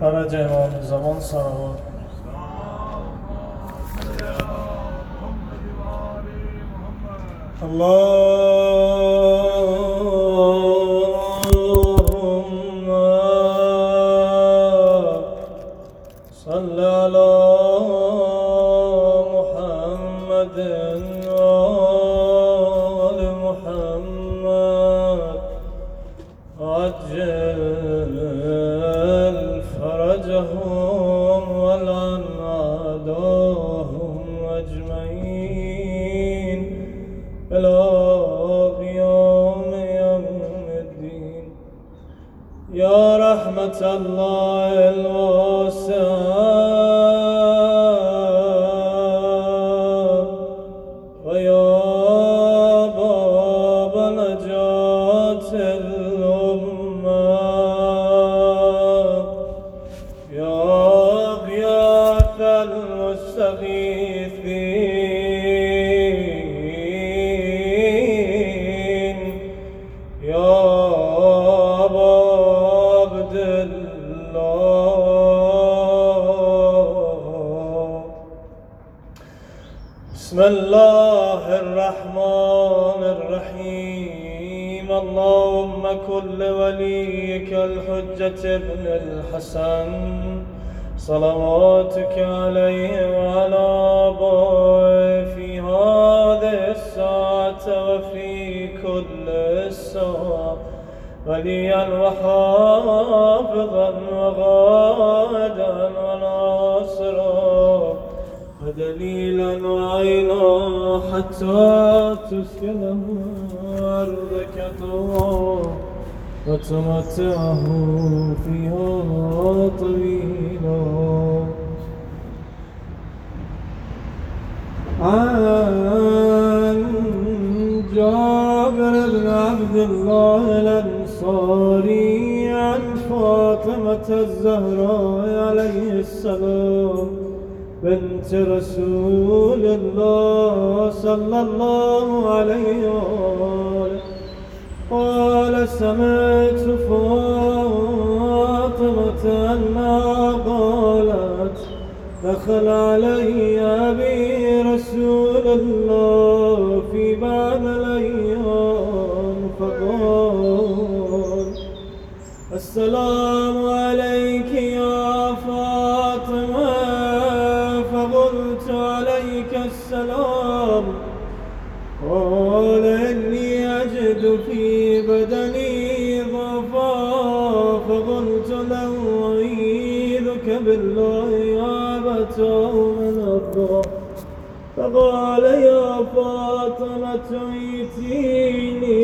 Fridge امام زمان صلوات اللهم اللہ لوليك الحجة ابن الحسن، صلواتك عليه وعلى آبائه في هذه الساعة وفي كل الساعة وليا وحافظا وغادا وناصرا. ودليلا وعينا حتى تسكنه أرضك طوعا. وتمتعه فيها طويلا عن جابر بن عبد الله الأنصاري عن فاطمة الزهراء عليه السلام بنت رسول الله صلى الله عليه وآله قال سمعت فاطمة أنها قالت دخل علي أبي رسول الله في بعض الأيام فقال السلام عليك من الضعف فقال يا فاطمة ائتيني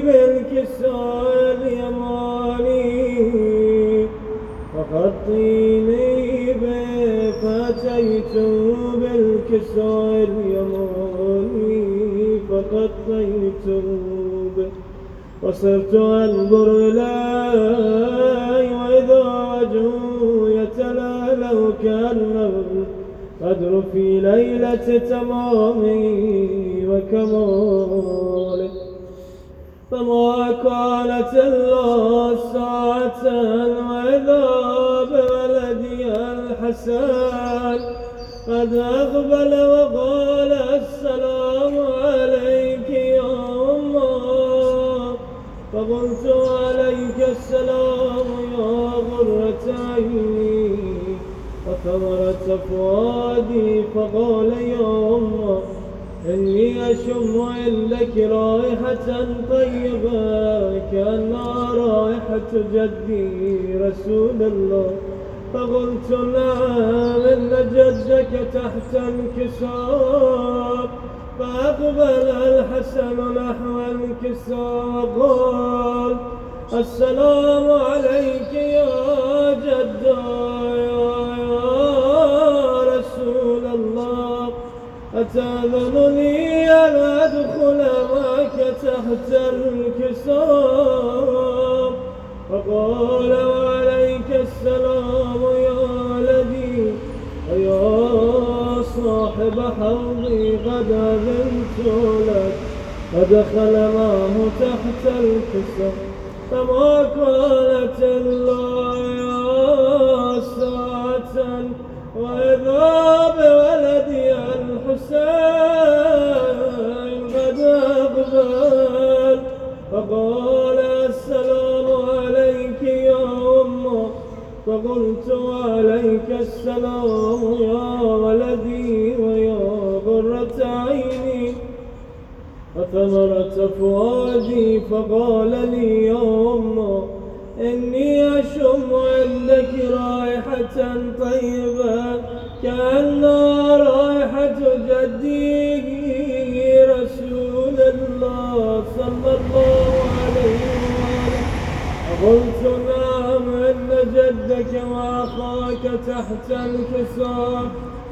بالكساء اليماني فغطيني به فأتيت بالكساء اليماني فغطيت به وصرت أنظر إليه وإذا وجهه يتلألأ كأنه قدر في ليلة تمامي وكمالي فما كانت إلا ساعة وإذا بولدي الحسن. قد أقبل وقال السلام عليك يا أمه فقلت عليك السلام يا غرة عيني وثمرة فؤادي فقال يا أمه إني أشم عندك رائحة طيبة كأنها رائحة جدي رسول الله فقلت نعم إن جدك تحت انكسار فأقبل الحسن نحو انكسار قال، السلام عليك يا جدا أتأذنني أن أدخل معك تحت الكسار فقال وعليك السلام يا ولدي ويا صاحب حوضي قد أذنت لك فدخل معه تحت الكسر فما كانت إلا يا ساعة وإذا بولدي الحسين قد أقبل فقال السلام عليك يا أمه فقلت وعليك السلام يا ولدي ويا غرة عيني وثمرة فؤادي فقال لي يا أمه إني أشم عندك رائحة طيبة كأنها رائحة جدي رسول الله صلى الله عليه وآله قلت نعم إن جدك وأخاك تحت الكساء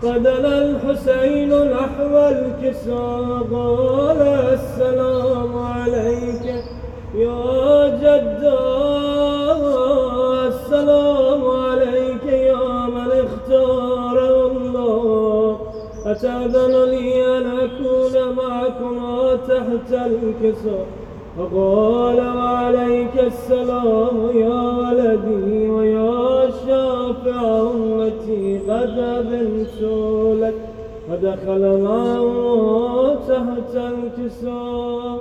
فدل الحسين نحو الكساء قال السلام عليك يا جدا السلام أتأذن لي أن أكون معكما تحت الكساء فقال وعليك السلام يا ولدي ويا شافع أمتي، قد أذنت لك فدخل معه تحت الكساء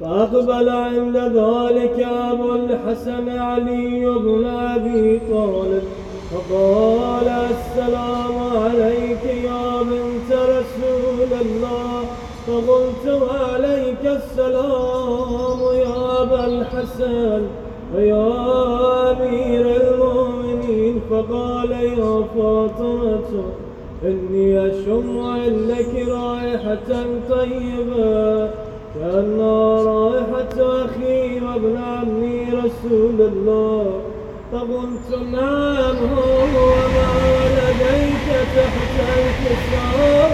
فأقبل عند ذلك أبو الحسن علي بن أبي طالب فقال السلام عليك يا بنت رسول الله، فقلت وعليك السلام يا أبا الحسن ويا أمير المؤمنين، فقال يا فاطمة إني أشم عندك رائحة طيبة كأن رائحة أخي وابن عمي رسول الله. فقلت نعم هو وما ولديك تحت الكسار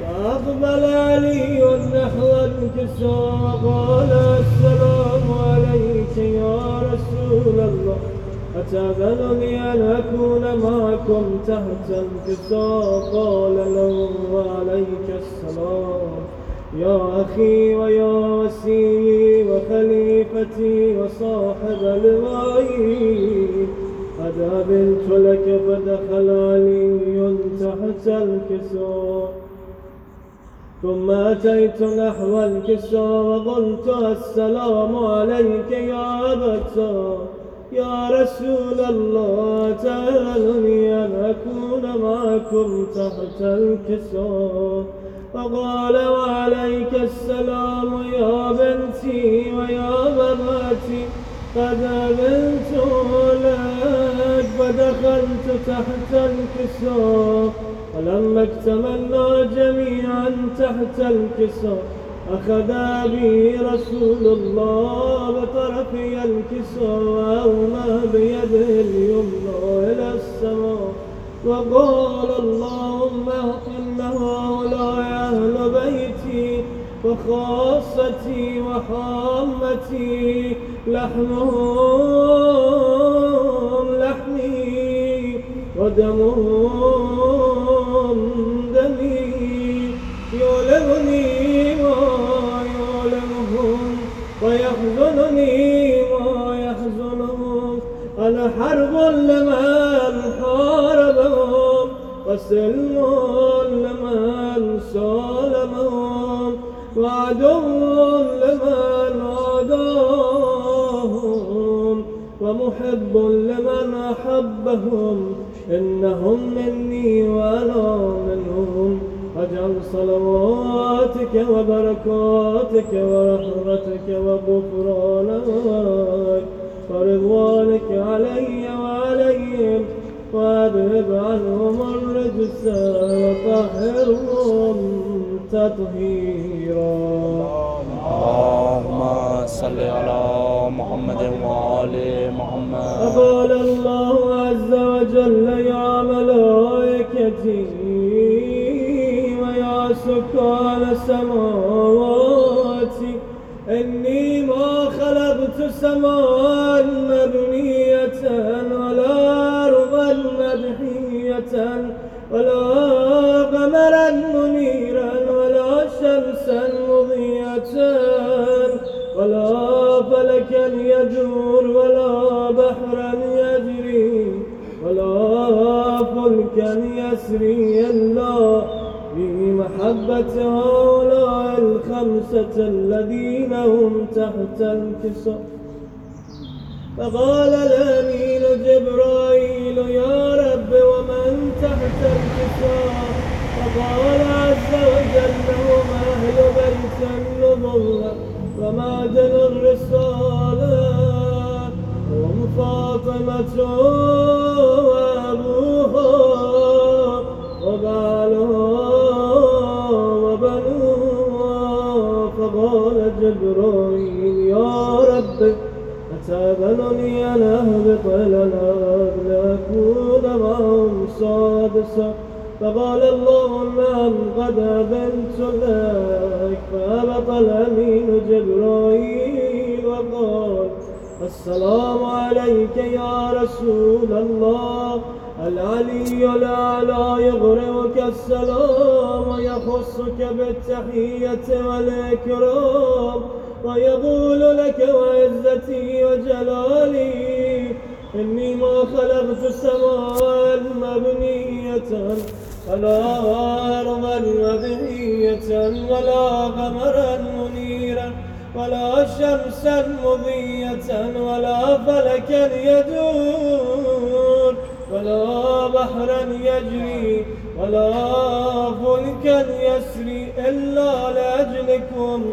فأقبل علي نحو الكساء قال السلام عليك يا رسول الله أتأذنني أن أكون معكم تحت الكساء قال له، وعليك السلام. يا أخي ويا وسيلي وخليفتي وصاحب الوعيد قد أبنت لك فدخل علي تحت الكساء ثم أتيت نحو الكساء وقلت السلام عليك يا أبتا يا رسول الله تأذنني أن أكون معكم تحت الكساء فقال وعليك السلام يا بنتي ويا بناتي قد أذنت لك فدخلت تحت الكساء ولما اكتملنا جميعا تحت الكساء أخذ بي رسول الله بطرفي الكساء وأومى بيده اليمنى إلى السماء وقال اللهم إن هؤلاء أهل بيتي وخاصتي وحامتي لحمهم لحمي ودمهم دمي يؤلمني ما يؤلمهم ويحزنني ما يحزنهم أنا حرب لمن حاربهم وسلم لمن سالمهم وعدو لمن عاداهم ومحب لمن أحبهم، إنهم مني وأنا منهم. واجعل صلواتك وبركاتك ورحمتك وغفرانك ورضوانك علي وعليهم. واذهب عنهم الرجس وطهرهم تطهيرا. اللهم صل على محمد وآل محمد. فقال الله عز وجل يا ملائكتي ويا سكان السماوات إني ما خلقت سماء مبنية مدحية ولا قمرا منيرا ولا شمسا ولا فلكا يدور ولا بحرا يجري ولا فلكا يسري إلا في محبة هؤلاء الخمسة الذين هم تحت الكسر فقال الأمين جبرائيل يا رب ومن تحت الكساء فقال عز وجل هم أهل بيت النبوة ومعدن الرسالة هم فاطمة وأبوها وبعلها وبنوها فقال جبرائيل يا رب أتأذنني أن أهبط إلى لأكون معهم سادسا فقال اللهم أن قد أذنت لك فهبط الأمين جبرائيل وقال السلام عليك يا رسول الله العلي الأعلى يغرقك السلام ويخصك بالتحية والإكرام ويقول لك وعزتي وجلالي إني ما خلقت السماء مبنية ولا أرضا مبنية ولا قمرا منيرا ولا شمسا مضية ولا فلكا يدور ولا بحرا يجري ولا فلكا يسري إلا لأجلكم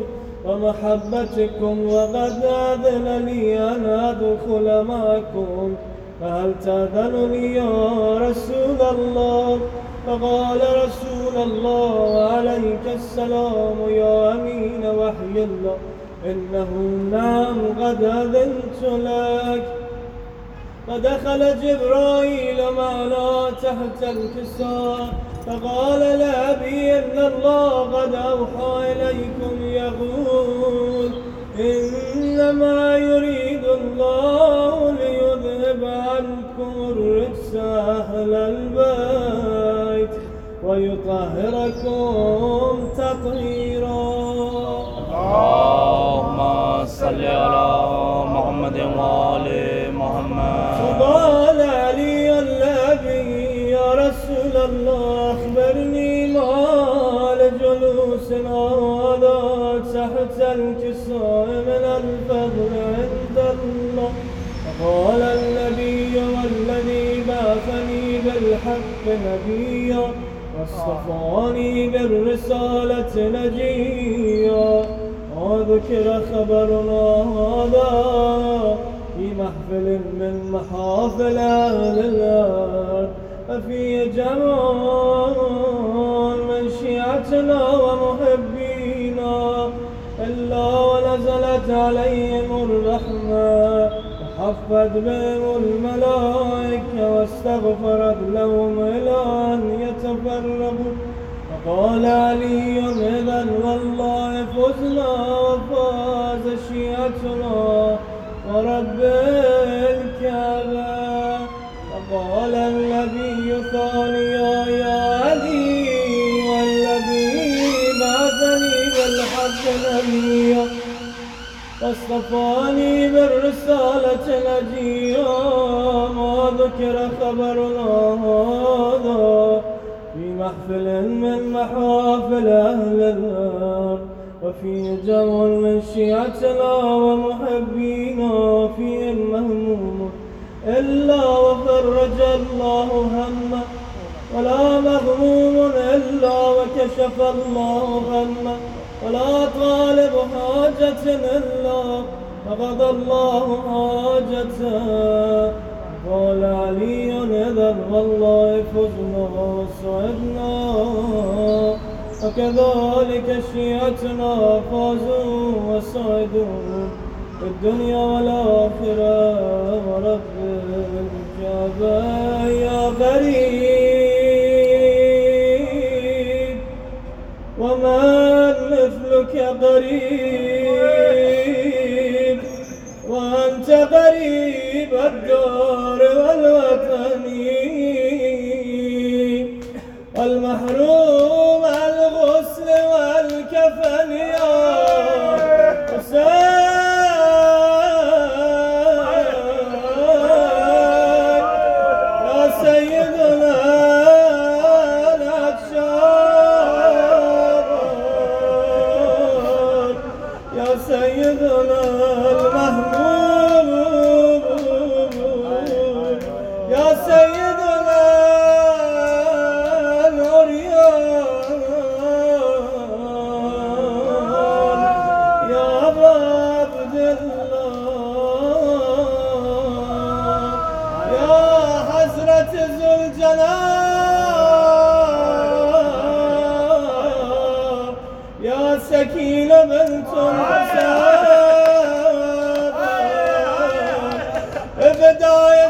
ومحبتكم وقد أذن لي أن أدخل معكم فهل تأذنني يا رسول الله؟ فقال رسول الله عليك السلام يا أمين وحي الله إنه نعم قد أذنت لك. فدخل جبرائيل معنا تحت الكساء فقال لأبي إن الله قد أوحى إليكم يقول إنما يريد الله ليذهب عنكم الرجس أهل البيت ويطهركم تطهيرا. اللهم صل على محمد وآل محمد. فقال علي النبي يا رسول الله أخبرني ما لجلوس هذا تحت الكساء من الفضل عند الله. فقال النبي والذي بعثني بالحق نبيا واصطفاني بالرسالة نجيا وذكر خبرنا هذا في محفل من محافل أهل الأرض. ففي جمال من شيعتنا ومحبينا. إلا ونزلت عليهم الرحمة. وحفت بهم الملائكة واستغفرت لهم إلى أن يتفرقوا. فقال علي إذا والله فزنا وفاز شيعتنا ورب الكعبة. فقال النبي ثانيا يا علي والذي بعثني بالحق نبيا واصطفاني بالرسالة نجيا ما ذكر خبرنا هذا. محفل من محافل أهل الأرض وفي جمع من شيعتنا ومحبينا في المهموم إلا وفرج الله همه ولا مغموم إلا وكشف الله غمه ولا طالب حاجة إلا فقضى الله حاجته قال علي إذا والله فزنا وسعدنا وكذلك شيعتنا فازوا وسعدوا في الدنيا والآخرة. ورب الكعبة يا قريب ومن مثلك قريب. وأنت قريب الدار والوطن. والمحروم الغسل والكفن. يا لك لمن تنصر ابدا يا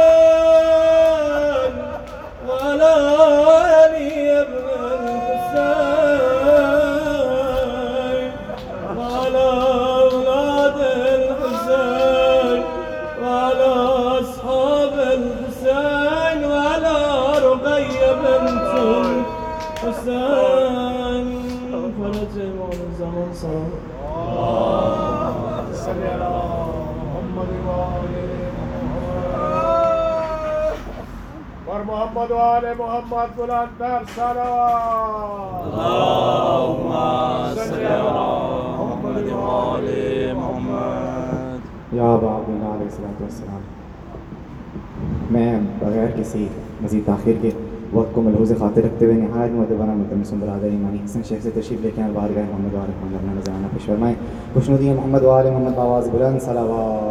محمد وآل محمد بلندر صلوات. اللهم صل على محمد وآل محمد. یا باب علیہ الصلوۃ میں بغیر کسی مزید تاخیر کے وقت کو ملحوظ خاطر رکھتے ہوئے نہایت مدبانہ متمسن برادر ایمانی حسن شیخ سے تشریف لے کے بارگاہ محمد وآل محمد رمضانہ پیش فرمائیں خوش ندی محمد وآل محمد آواز بلند صلوات۔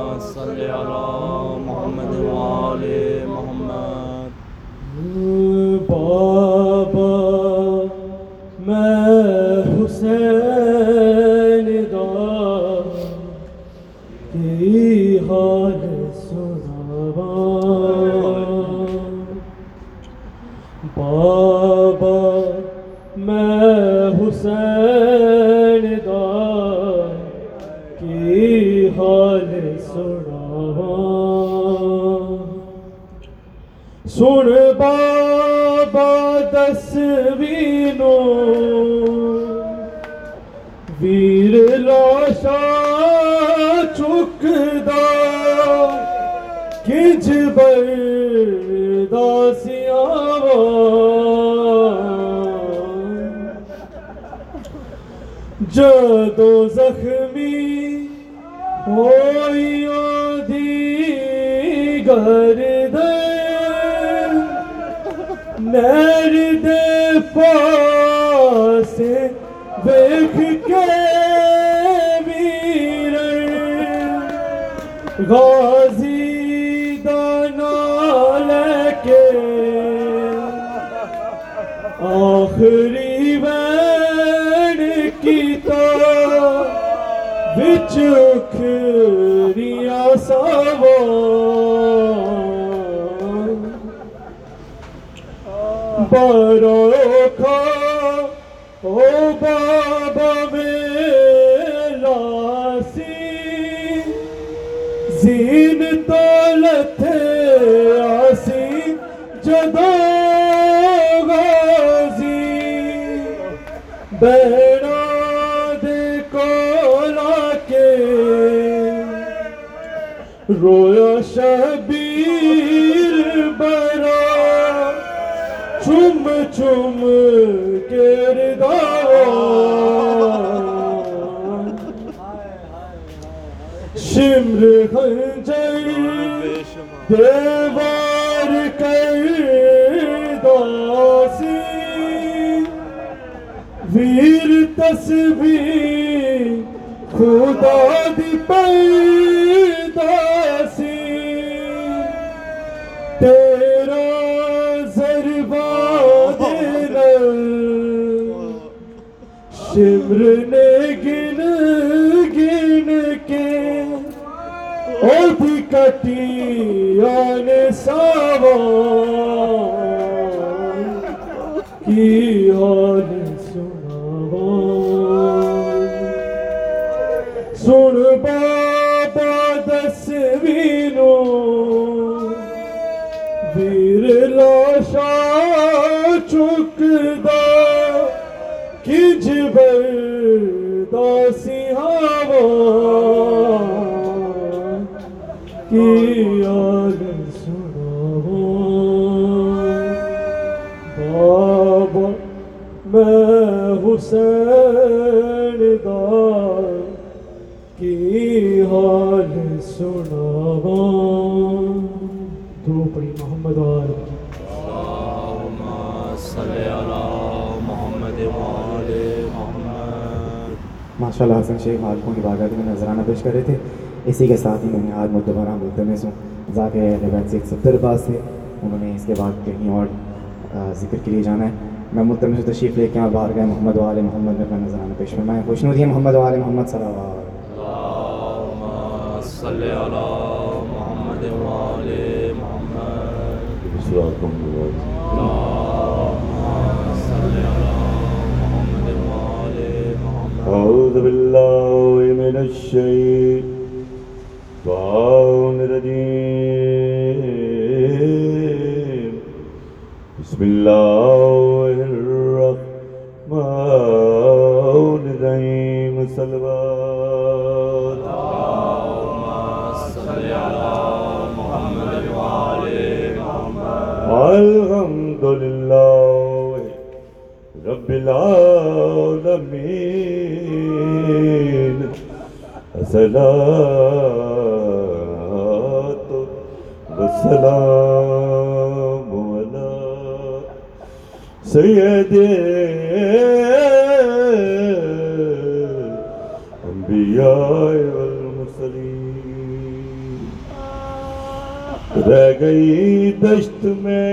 امر خنجر دیوار کر داسی ویر تسبیح خدا دی پیداسی تیرا ضربہ دینا شمرن اودھی کٹی آنے ساوا کی حال سناوا سن بابا دس وینو ویر لاشا چکدا کنج برداسی ہوا کی بابا میں حسین دا کی حال پڑی محمد آل ماشاء اللہ حسن شیخ مالکوں کی بارگاہ میں نذرانہ پیش کر رہے تھے اسی کے ساتھ ہی میں نے آج مدبرہ ملتمس ہوں ذاکر روایت سے ایک ستر پاس سے انہوں نے اس کے بعد کہیں اور ذکر کے لیے جانا ہے میں ملتمس ہوں تشریف لے کے اور بارگاہ محمد وال محمد میں اپنا نذرانہ پیش فرمائیں خوش نودی محمد وال محمد صلی اللہ علیہ محمد محمد أعوذ بالله من الشيطان الرجيم بسم الله الرحمن الرحيم صلوات۔ اللهم صل على محمد وعلى محمد الحمد لله رب العالمين الصلاة والسلام على سيد الأنبياء والمرسلين. رہ گئی دشت میں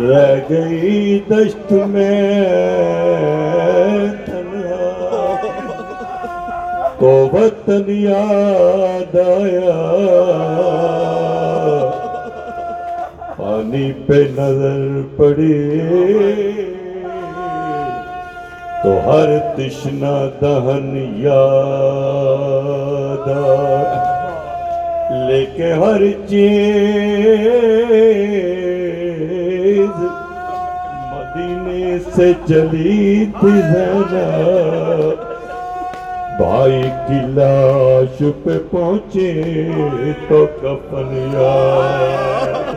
رہ گئی دشت میں تنہا تو وطن یاد آیا پانی پہ نظر پڑی تو ہر تشنا دہن یاد آیا لے کے ہر چیز مدینے سے چلی تھی زینب بھائی کی لاش پہ پہنچے تو کفن یاد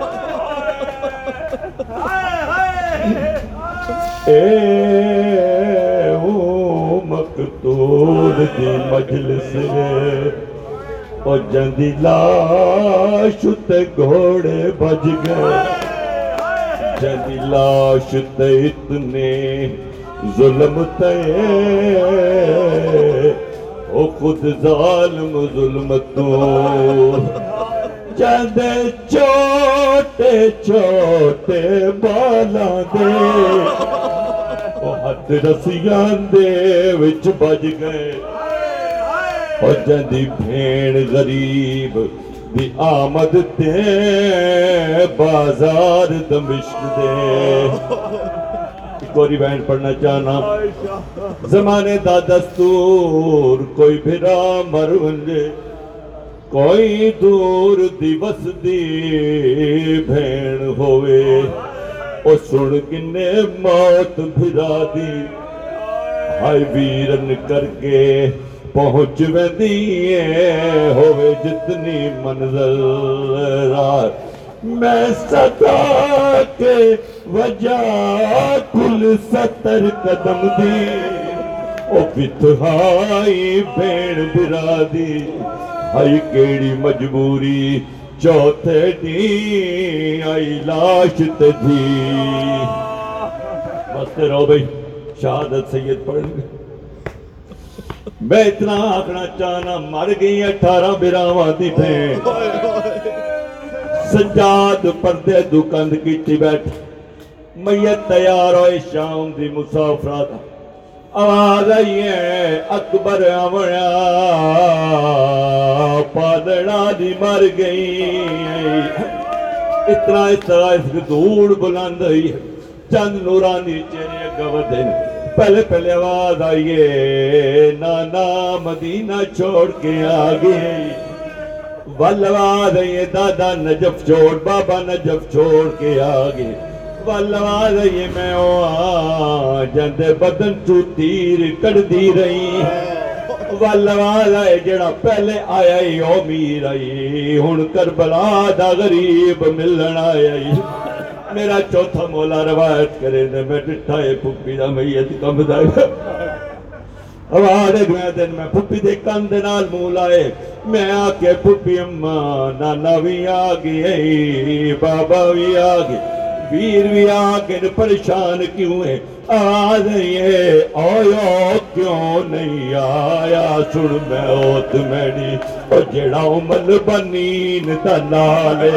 اے او مقتول دی مجلس او جندی لاش تے گھوڑے بج گئے۔ جندی لاش تے اتنے ظلم تے او خود ظالم ظلم تو۔ جندے چھوٹے چھوٹے بالاں دے او ہاتھ رسیاں دے وچ بج گئے۔ او جندی بھیڑ غریب دی آمد تے بازار دمشق دے۔ ایک اور بینڈ پڑھنا چاہنا۔ زمانے دا دستور، کوئی بھرا مر ونجے کوئی دور دیوس دی بھین ہوئے۔ او سن کنے موت بھرا دی۔ ہائی ویرن کر کے۔ پہنچ میں دیئے ہوئے جتنی منظر رات میں صدا کے وجہ کل ستر قدم دی او پتہائی بین برا دی ہائی کیڑی مجبوری چوتھے دی آئی لاش تے دی بس رہو بھئی شہادت سید پڑھ گئے ਇਤਨਾ ਆਖਣਾ ਚਾਹਨਾ ਮਰ ਗਈ 18 ਬਿਰਾਵਾਂ ਦੀ ਭੈਣ ਸਜਾਦ ਪਰਦੇ ਦੁਕੰਦ ਕੀਤੀ ਬੈਠ ਮਈਤ ਤਿਆਰ ਹੋਏ ਸ਼ਾਮ ਦੀ ਮੁਸਾਫਰਾਤ ਆਵਾਜ਼ ਆਈ ਹੈ ਅਕਬਰ ਆਵਣਾ ਪਾਦੜਾ ਦੀ ਮਰ ਗਈ ਇਤਨਾ ਇਸ ਤਰ੍ਹਾਂ ਇਸ ਧੂੜ ਬੁਲੰਦ ਹੋਈ ਹੈ ਚੰਦ ਨੂਰਾਨੀ ਚਿਹਰੇ ਅੱਗੇ ਵਧੇ ਨੇ ਪਹਿਲੇ ਪਹਿਲੇ ਆਵਾਜ਼ ਆਈ ਹੈ ਨਾਨਾ ਮਦੀਨਾ ਛੋੜ ਕੇ ਆ ਗਈ ਵੱਲਵਾ ਦਈਏ ਦਾਦਾ ਨਜਫ ਛੋੜ ਬਾਬਾ ਨਜਫ ਛੋੜ ਕੇ ਆ ਗਏ ਵੱਲਵਾ ਦਈਏ ਮੈਂ ਉਹ ਆ ਜਾਂਦੇ ਬਦਨ ਚੋਂ ਤੀਰ ਕੱਢਦੀ ਰਹੀ ਵੱਲਵਾ ਦਈਏ ਜਿਹੜਾ ਪਹਿਲੇ ਆਇਆ ਈ ਉਹ ਮੀਰ ਆਈ ਹੁਣ ਕਰਬਲਾ ਦਾ ਗਰੀਬ ਮਿਲਣ ਆਇਆ ਈ ਮੇਰਾ ਚੌਥਾ ਮੌਲਾ ਰਵਾਇਤ ਕਰੇ ਨੇ ਮੈਂ ਡਿੱਠਾ ਏ ਪੁੱਪੀ ਦਾ ਮਈਤ ਕੰਬਦਾ ਆਵਾਜ਼ ਮੈਂ ਦਿਨ ਮੈਂ ਪੁੱਪੀ ਦੇ ਕੰਨ ਦੇ ਨਾਲ ਮੂੰਹ ਲਾਏ ਮੈਂ ਆ ਕੇ ਪੁੱਪੀ ਅੰਮਾ ਨਾਨਾ ਵੀ ਆ ਗਈ ਬਾਬਾ ਵੀ ਆ ਗਏ ਵੀਰ ਵੀ ਆ ਕੇ ਨੇ ਪਰੇਸ਼ਾਨ ਕਿਉਂ ਹੈ ਆ ਗਏ ਆਇਆ ਕਿਉਂ ਨਹੀਂ ਆਇਆ ਸੁਣ ਮੈਂ ਉਹ ਮੈਣੀ ਉਹ ਜਿਹੜਾ ਉਮਲ ਬਨੀ ਨ ਦਾ ਨਾਲੇ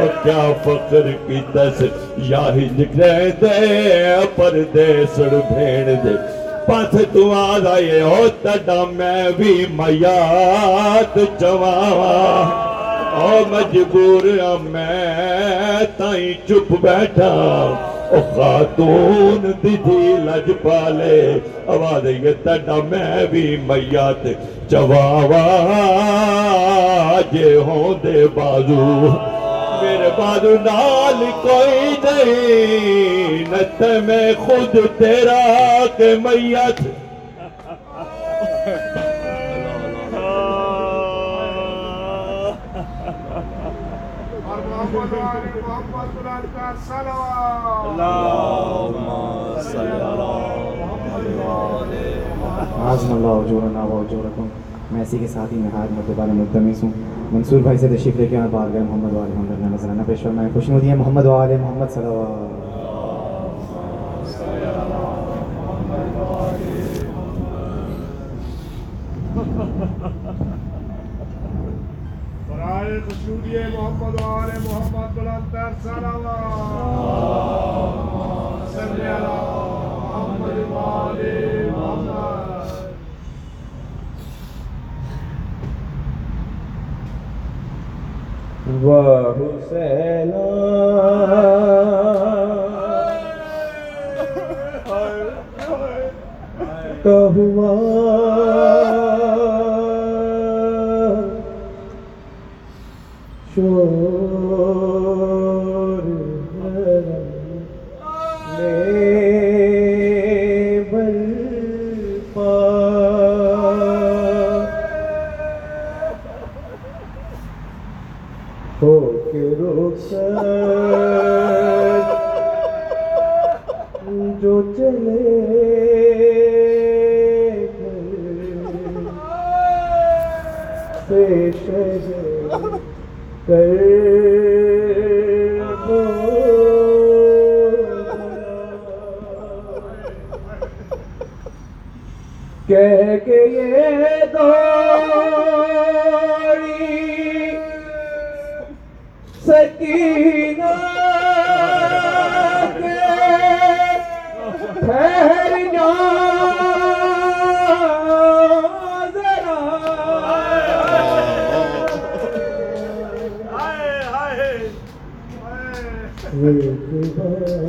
ਉਹ ਕਿਆ ਫਕਰ ਕੀਤਾ ਸ ਯਾਹੀ ਨਿਕਲੇ ਦੇ ਪਰਦੇਸੜ ਭੇਣ ਦੇ ਪਥ ਤੂੰ ਆ ਜਾਏ ਹੋ ਤਡਾ ਮੈਂ ਵੀ ਮਿਆਤ ਚਵਾਵਾ ਓ ਮਜਬੂਰ ਆ ਮੈਂ ਤਾਈ ਚੁੱਪ خاتون دی لج پالے۔ آواز یہ تڈا میں بھی میات چواوا۔ جے ہوں دے بازو۔ میرے بازو نال کوئی نہیں نت میں خود تیرا کے میا محمد وآل محمد صلوات اللهم صل على اللہ اجورنا و اجورکم میں اسی کے ساتھ ہی نہایت مدبان ملتمس ہوں منصور بھائی سے تشریف لے کے آئے بار گئے محمد وآل محمد نے نظرانہ پیش فرمائے خوش نودی محمد وآل محمد صلی اللہ محمد وآل محمد بلند کر صلوات۔ صلی علی محمد وآل محمد ہو کے رخصت جو چلے گئے۔ پیش کہہ کے یہ دوڑی سکینہ کے ٹھہر جا ایک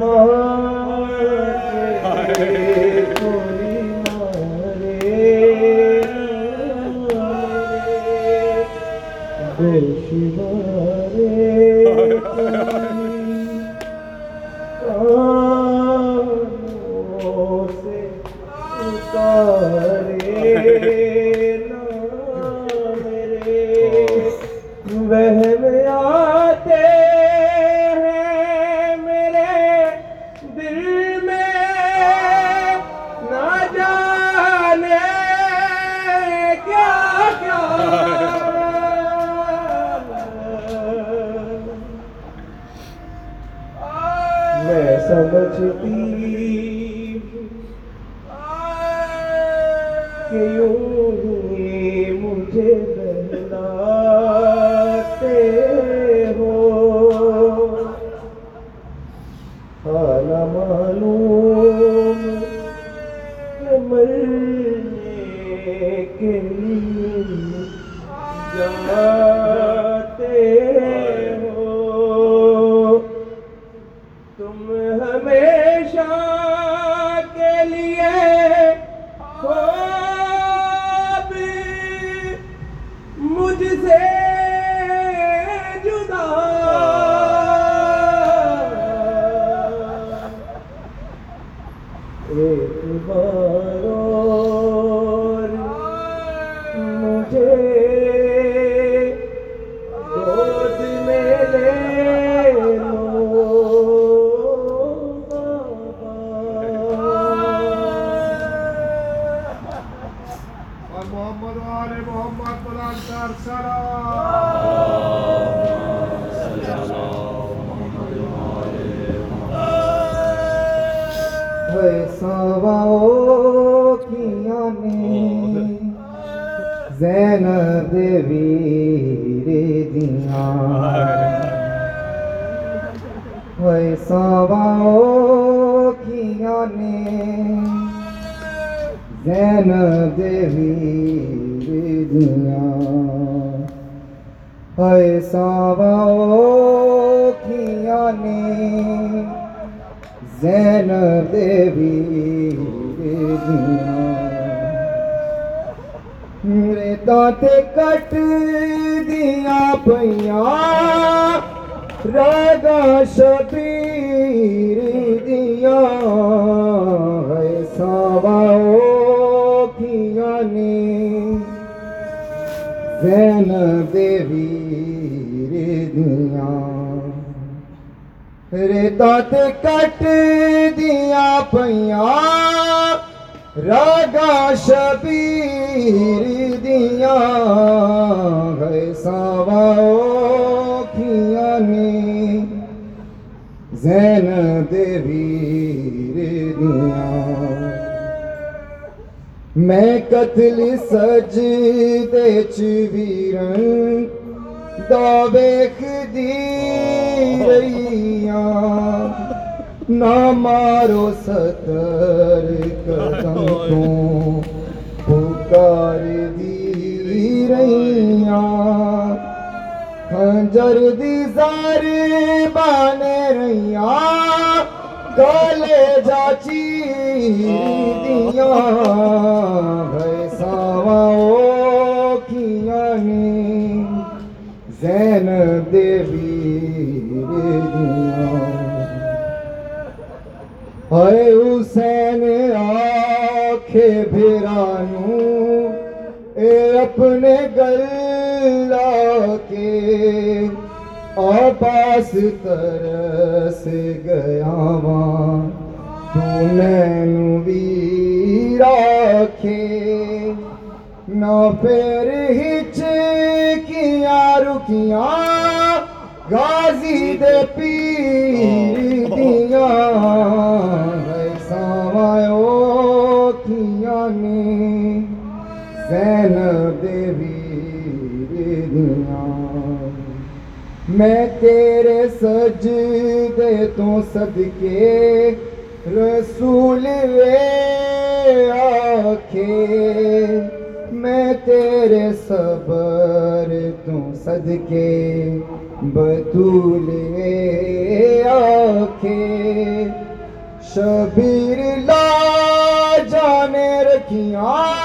تمہارے ہوئے سواؤ کیا نے دیا ہوئے سواؤ کیا میرے کٹ دیا پیا راگا شبیر دیا ہے سواؤ کیا نے زینب دیوی دیا رے دانت کٹ دیا پیا راگا شبیر دیا ہے سواؤ زین دیوی دیا میں قتل سج دے چویرن دا ویخ دی رہیاں۔ نہ مارو ستر قدم تو پکار دی رہیاں خنجر زار بانے رہیاں گالے جاچی دیا ہے ساواؤ کیا نے زین دیوی دیا اے حسین آکھے بھرانو اے اپنے گلا کے آپاس ترس گیا وہاں تو نینو بھی راکھے۔ نہ پھر ہچ کیاں رکیاں۔ غازی دے پیر سجدے تو صدقے رسول وے آکھے میں تیرے صبر تو صدقے بطول وے آکھے شبیر لا جانے رکھیاں۔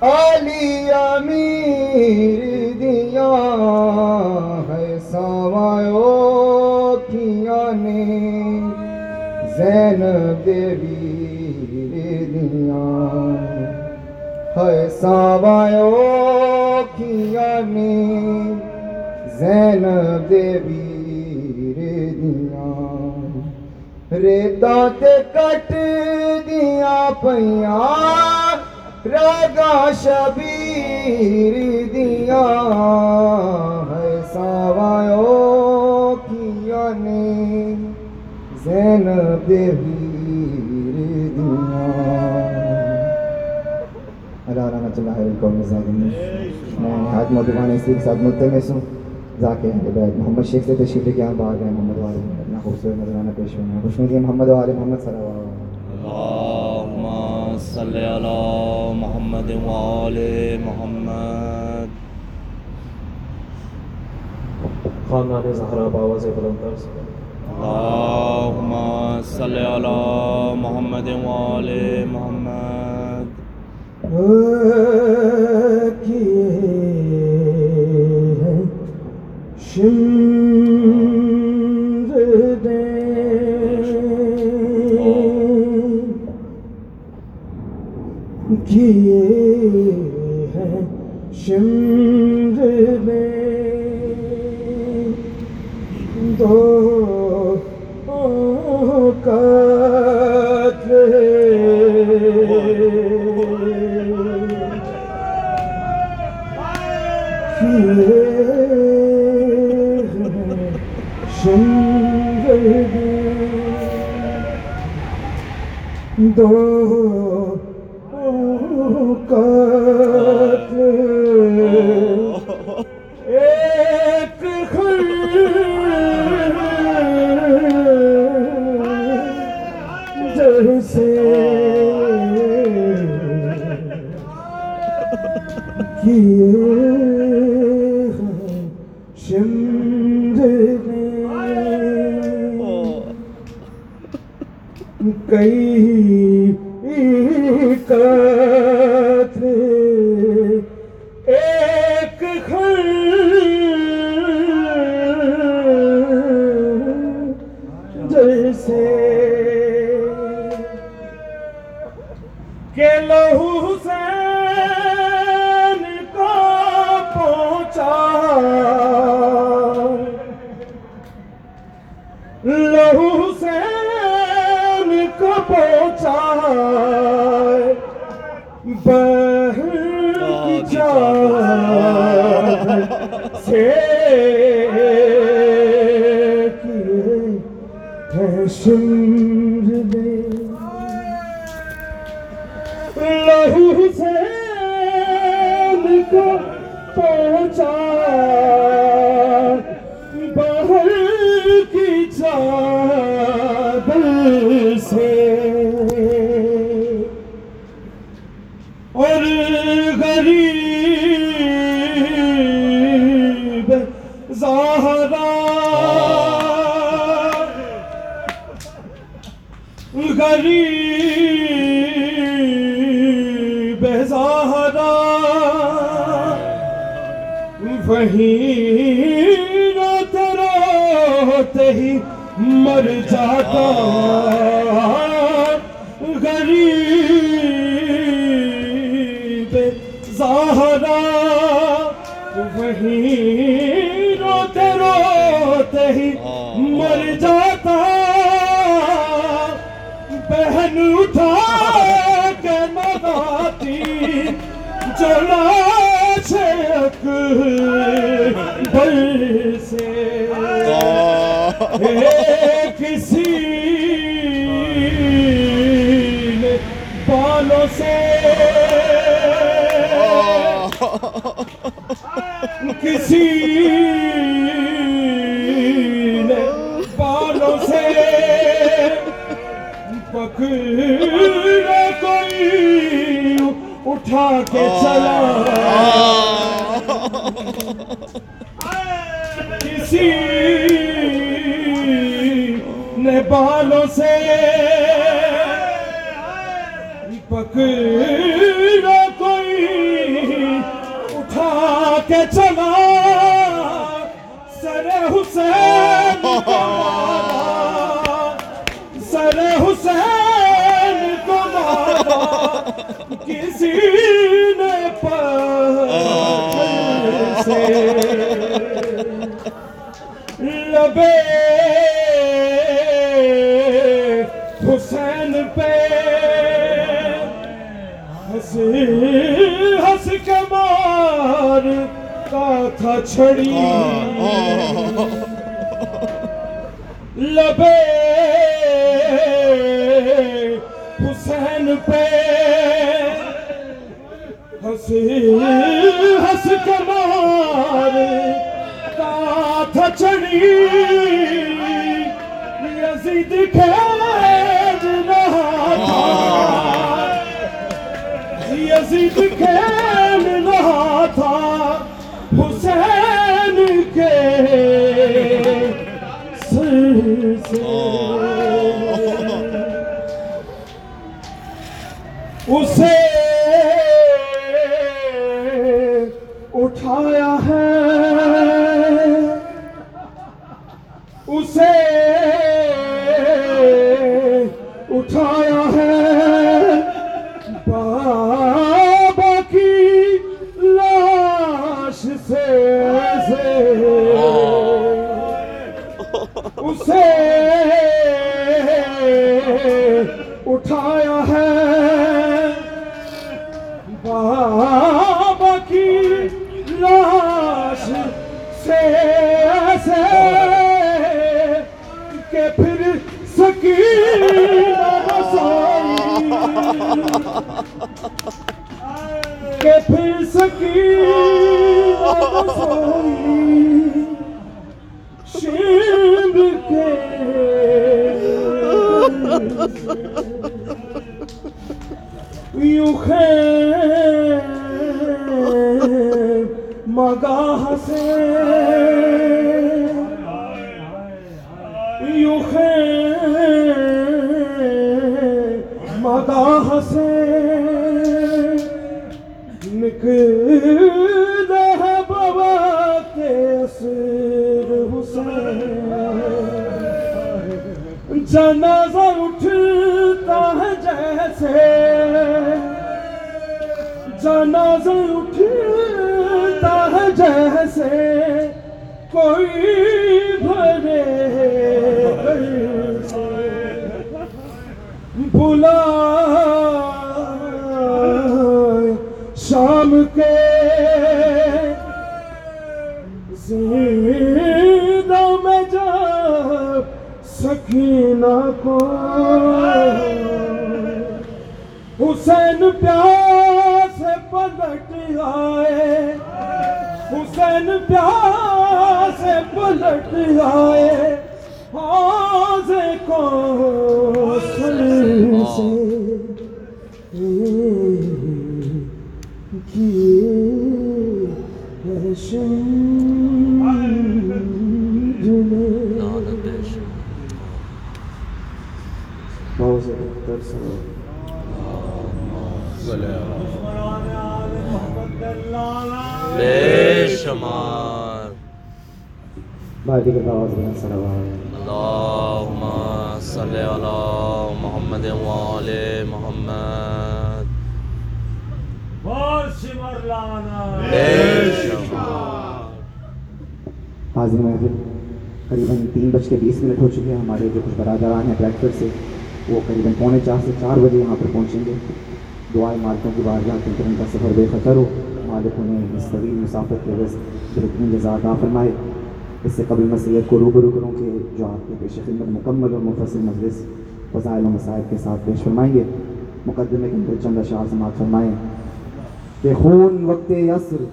علی زینب دے دیاں ہے ساوایو کیاں نے یعنی زینب دے ویر دیاں ریتاں تے کٹ دیاں پیاں راگا شبیر دیاں۔ ہے ساوایو کیاں نے یعنی زینب ویر دیاں اللہ رحمت اللہ علیکم الظالمین میں نہایت موتبان اسی کے ساتھ ملتمس ہوں ذاکر کے بعد محمد شیخ سے تشریف لے کے ہم باہر گئے۔ محمد والے اپنا خوبصورت نظرانہ پیش ہوئے ہیں خوش مدی محمد والے محمد صلی اللہ علیہ وسلم۔ اللهم صل على محمد وآل محمد۔ خاندان زہرا باواز بلند تر سے اللهم صل على محمد وآل محمد۔ کیے ہیں شمر نے دو مر جاتا غریب زہرا وہیں روتے روتے ہی مر جاتا۔ بہن اٹھا کے نگاتی جلا اکبر سے۔ کسی نے بالوں سے پکڑا کوئی اٹھا کے چلا کسی نے بالوں سے پکڑا کسی نے پتھر سے لبے حسین پہ ہنس ہنس کے مار کا تھا چھڑی لبے ہنس ہنس کے مار کا تھا چڑی یزید کھیل رہا تھا یزید کھیل رہا تھا حسین کے سر سے۔ شمار اللہم صل على محمد وآل محمد. حاضر محفل قریباً تین بج کے بیس منٹ ہو چکے ہیں، ہمارے جو کچھ برادران ہیں بریڈفرڈ سے، وہ قریباً پونے چار سے چار بجے یہاں پر پہنچیں گے۔ دعائیں مالکوں کی بارگاہ کے ان کا سفر بے خطر ہو۔ مالک انہیں اس طویل مسافت کے عوض بہترین جزا فرمائے۔ اس سے قبل میں سید کو روبرو کروں کہ جو آپ کے پیش خدمت مکمل اور مفصل مجلس فضائل و مسائل کے ساتھ پیش فرمائیں گے، مقدمے کے اندر چند اشعار سماعت فرمائیں۔ کہ خون وقت یسر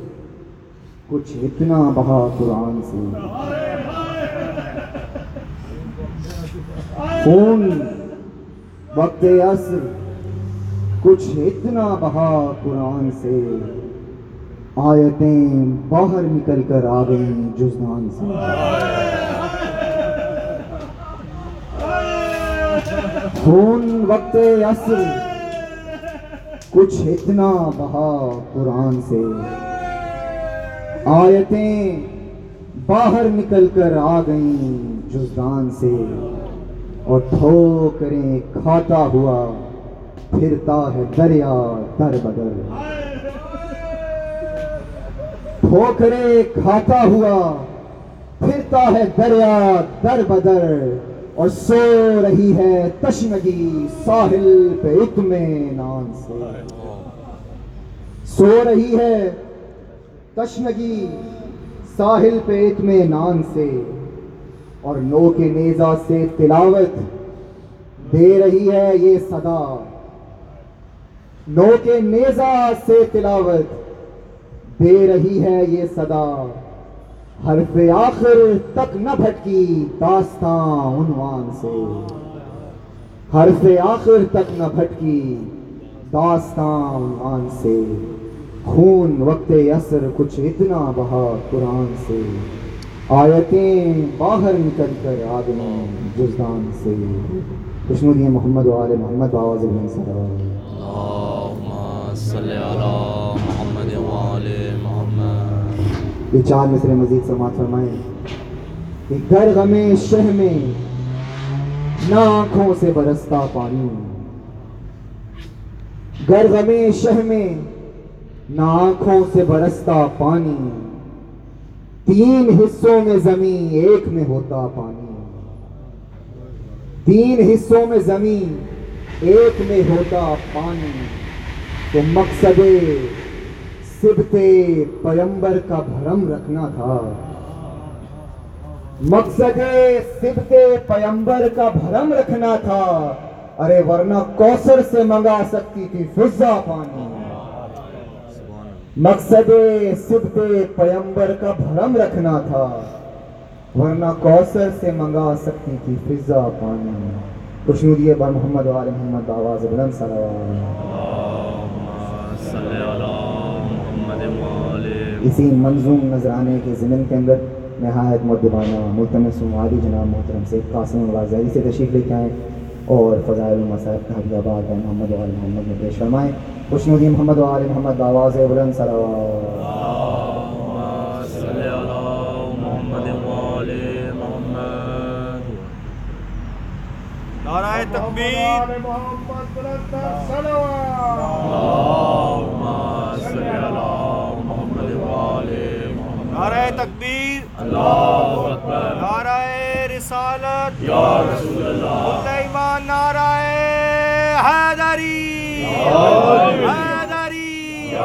کچھ اتنا بہا قرآن سے۔ خون وقت عصر کچھ اتنا بہا قرآن سے۔ آیتیں باہر نکل کر آ گئیں جزدان سے۔ خون وقت عصر، کچھ اتنا بہا قرآن سے۔ آیتیں باہر نکل کر آ گئیں جزدان سے۔ اور ٹھوکریں کھاتا ہوا، پھرتا ہے دریا در بدر۔ ٹھوکریں کھاتا ہوا، پھرتا ہے دریا در بدر اور سو رہی ہے تشنگی ساحل پہ اطمینان سے۔ سو رہی ہے تشنگی ساحل پہ اطمینان سے۔ اور نو کے نیزہ سے تلاوت دے رہی ہے یہ صدا۔ نو کے نیزہ سے تلاوت دے رہی ہے یہ صدا۔ حرف آخر تک نہ بھٹکی داستان عنوان سے۔ حرف آخر تک نہ بھٹکی داستان عنوان سے۔ خون وقت اثر کچھ اتنا بہا قرآن سے۔ آیتیں باہر نکل کر آ گئیں جزدان سے۔ خوشنودی محمد و آل محمد باواز بن سلام اللهم صل على محمد وآل محمد یہ چار مصرے مزید سماعت فرمائیں۔ کہ گر غم شہ میں نہ آنکھوں سے برستا پانی۔ گر غم شہ میں نہ آنکھوں سے برستا پانی۔ تین حصوں میں زمین ایک میں ہوتا پانی۔ تین حصوں میں زمین ایک میں ہوتا پانی۔ تو مقصد سبت پیمبر کا بھرم رکھنا تھا۔ مقصد سبت پیمبر کا بھرم رکھنا تھا۔ ارے ورنہ کوثر سے منگا سکتی تھی فضا پانی۔ مقصد سبت پیمبر کا بھرم رکھنا تھا۔ ورنہ کوثر سے منگا سکتی تھی فضا پانی۔ خوشنودی بر محمد وآل محمد آواز بلند صلوات اسی منظوم نذرانے کے ضمن کے اندر نہایت مدبانہ ملتمس عالی جناب محترم سے قاسم الوازری سے تشریف لے کے آئیں اور فضائل المصائب کا حبیب آباد ہے محمد وآل محمد میں پیش فرمائیں خوشنودی محمد وآل محمد آواز بلند محمد نعرہ تکبیر۔ محمد بلندر صلوات نعرہ تکبیر۔ اللہ اکبر۔ نعرہ رسالت۔ یا رسول اللہ۔ ایمان نعرہ حیدری۔ حیدری۔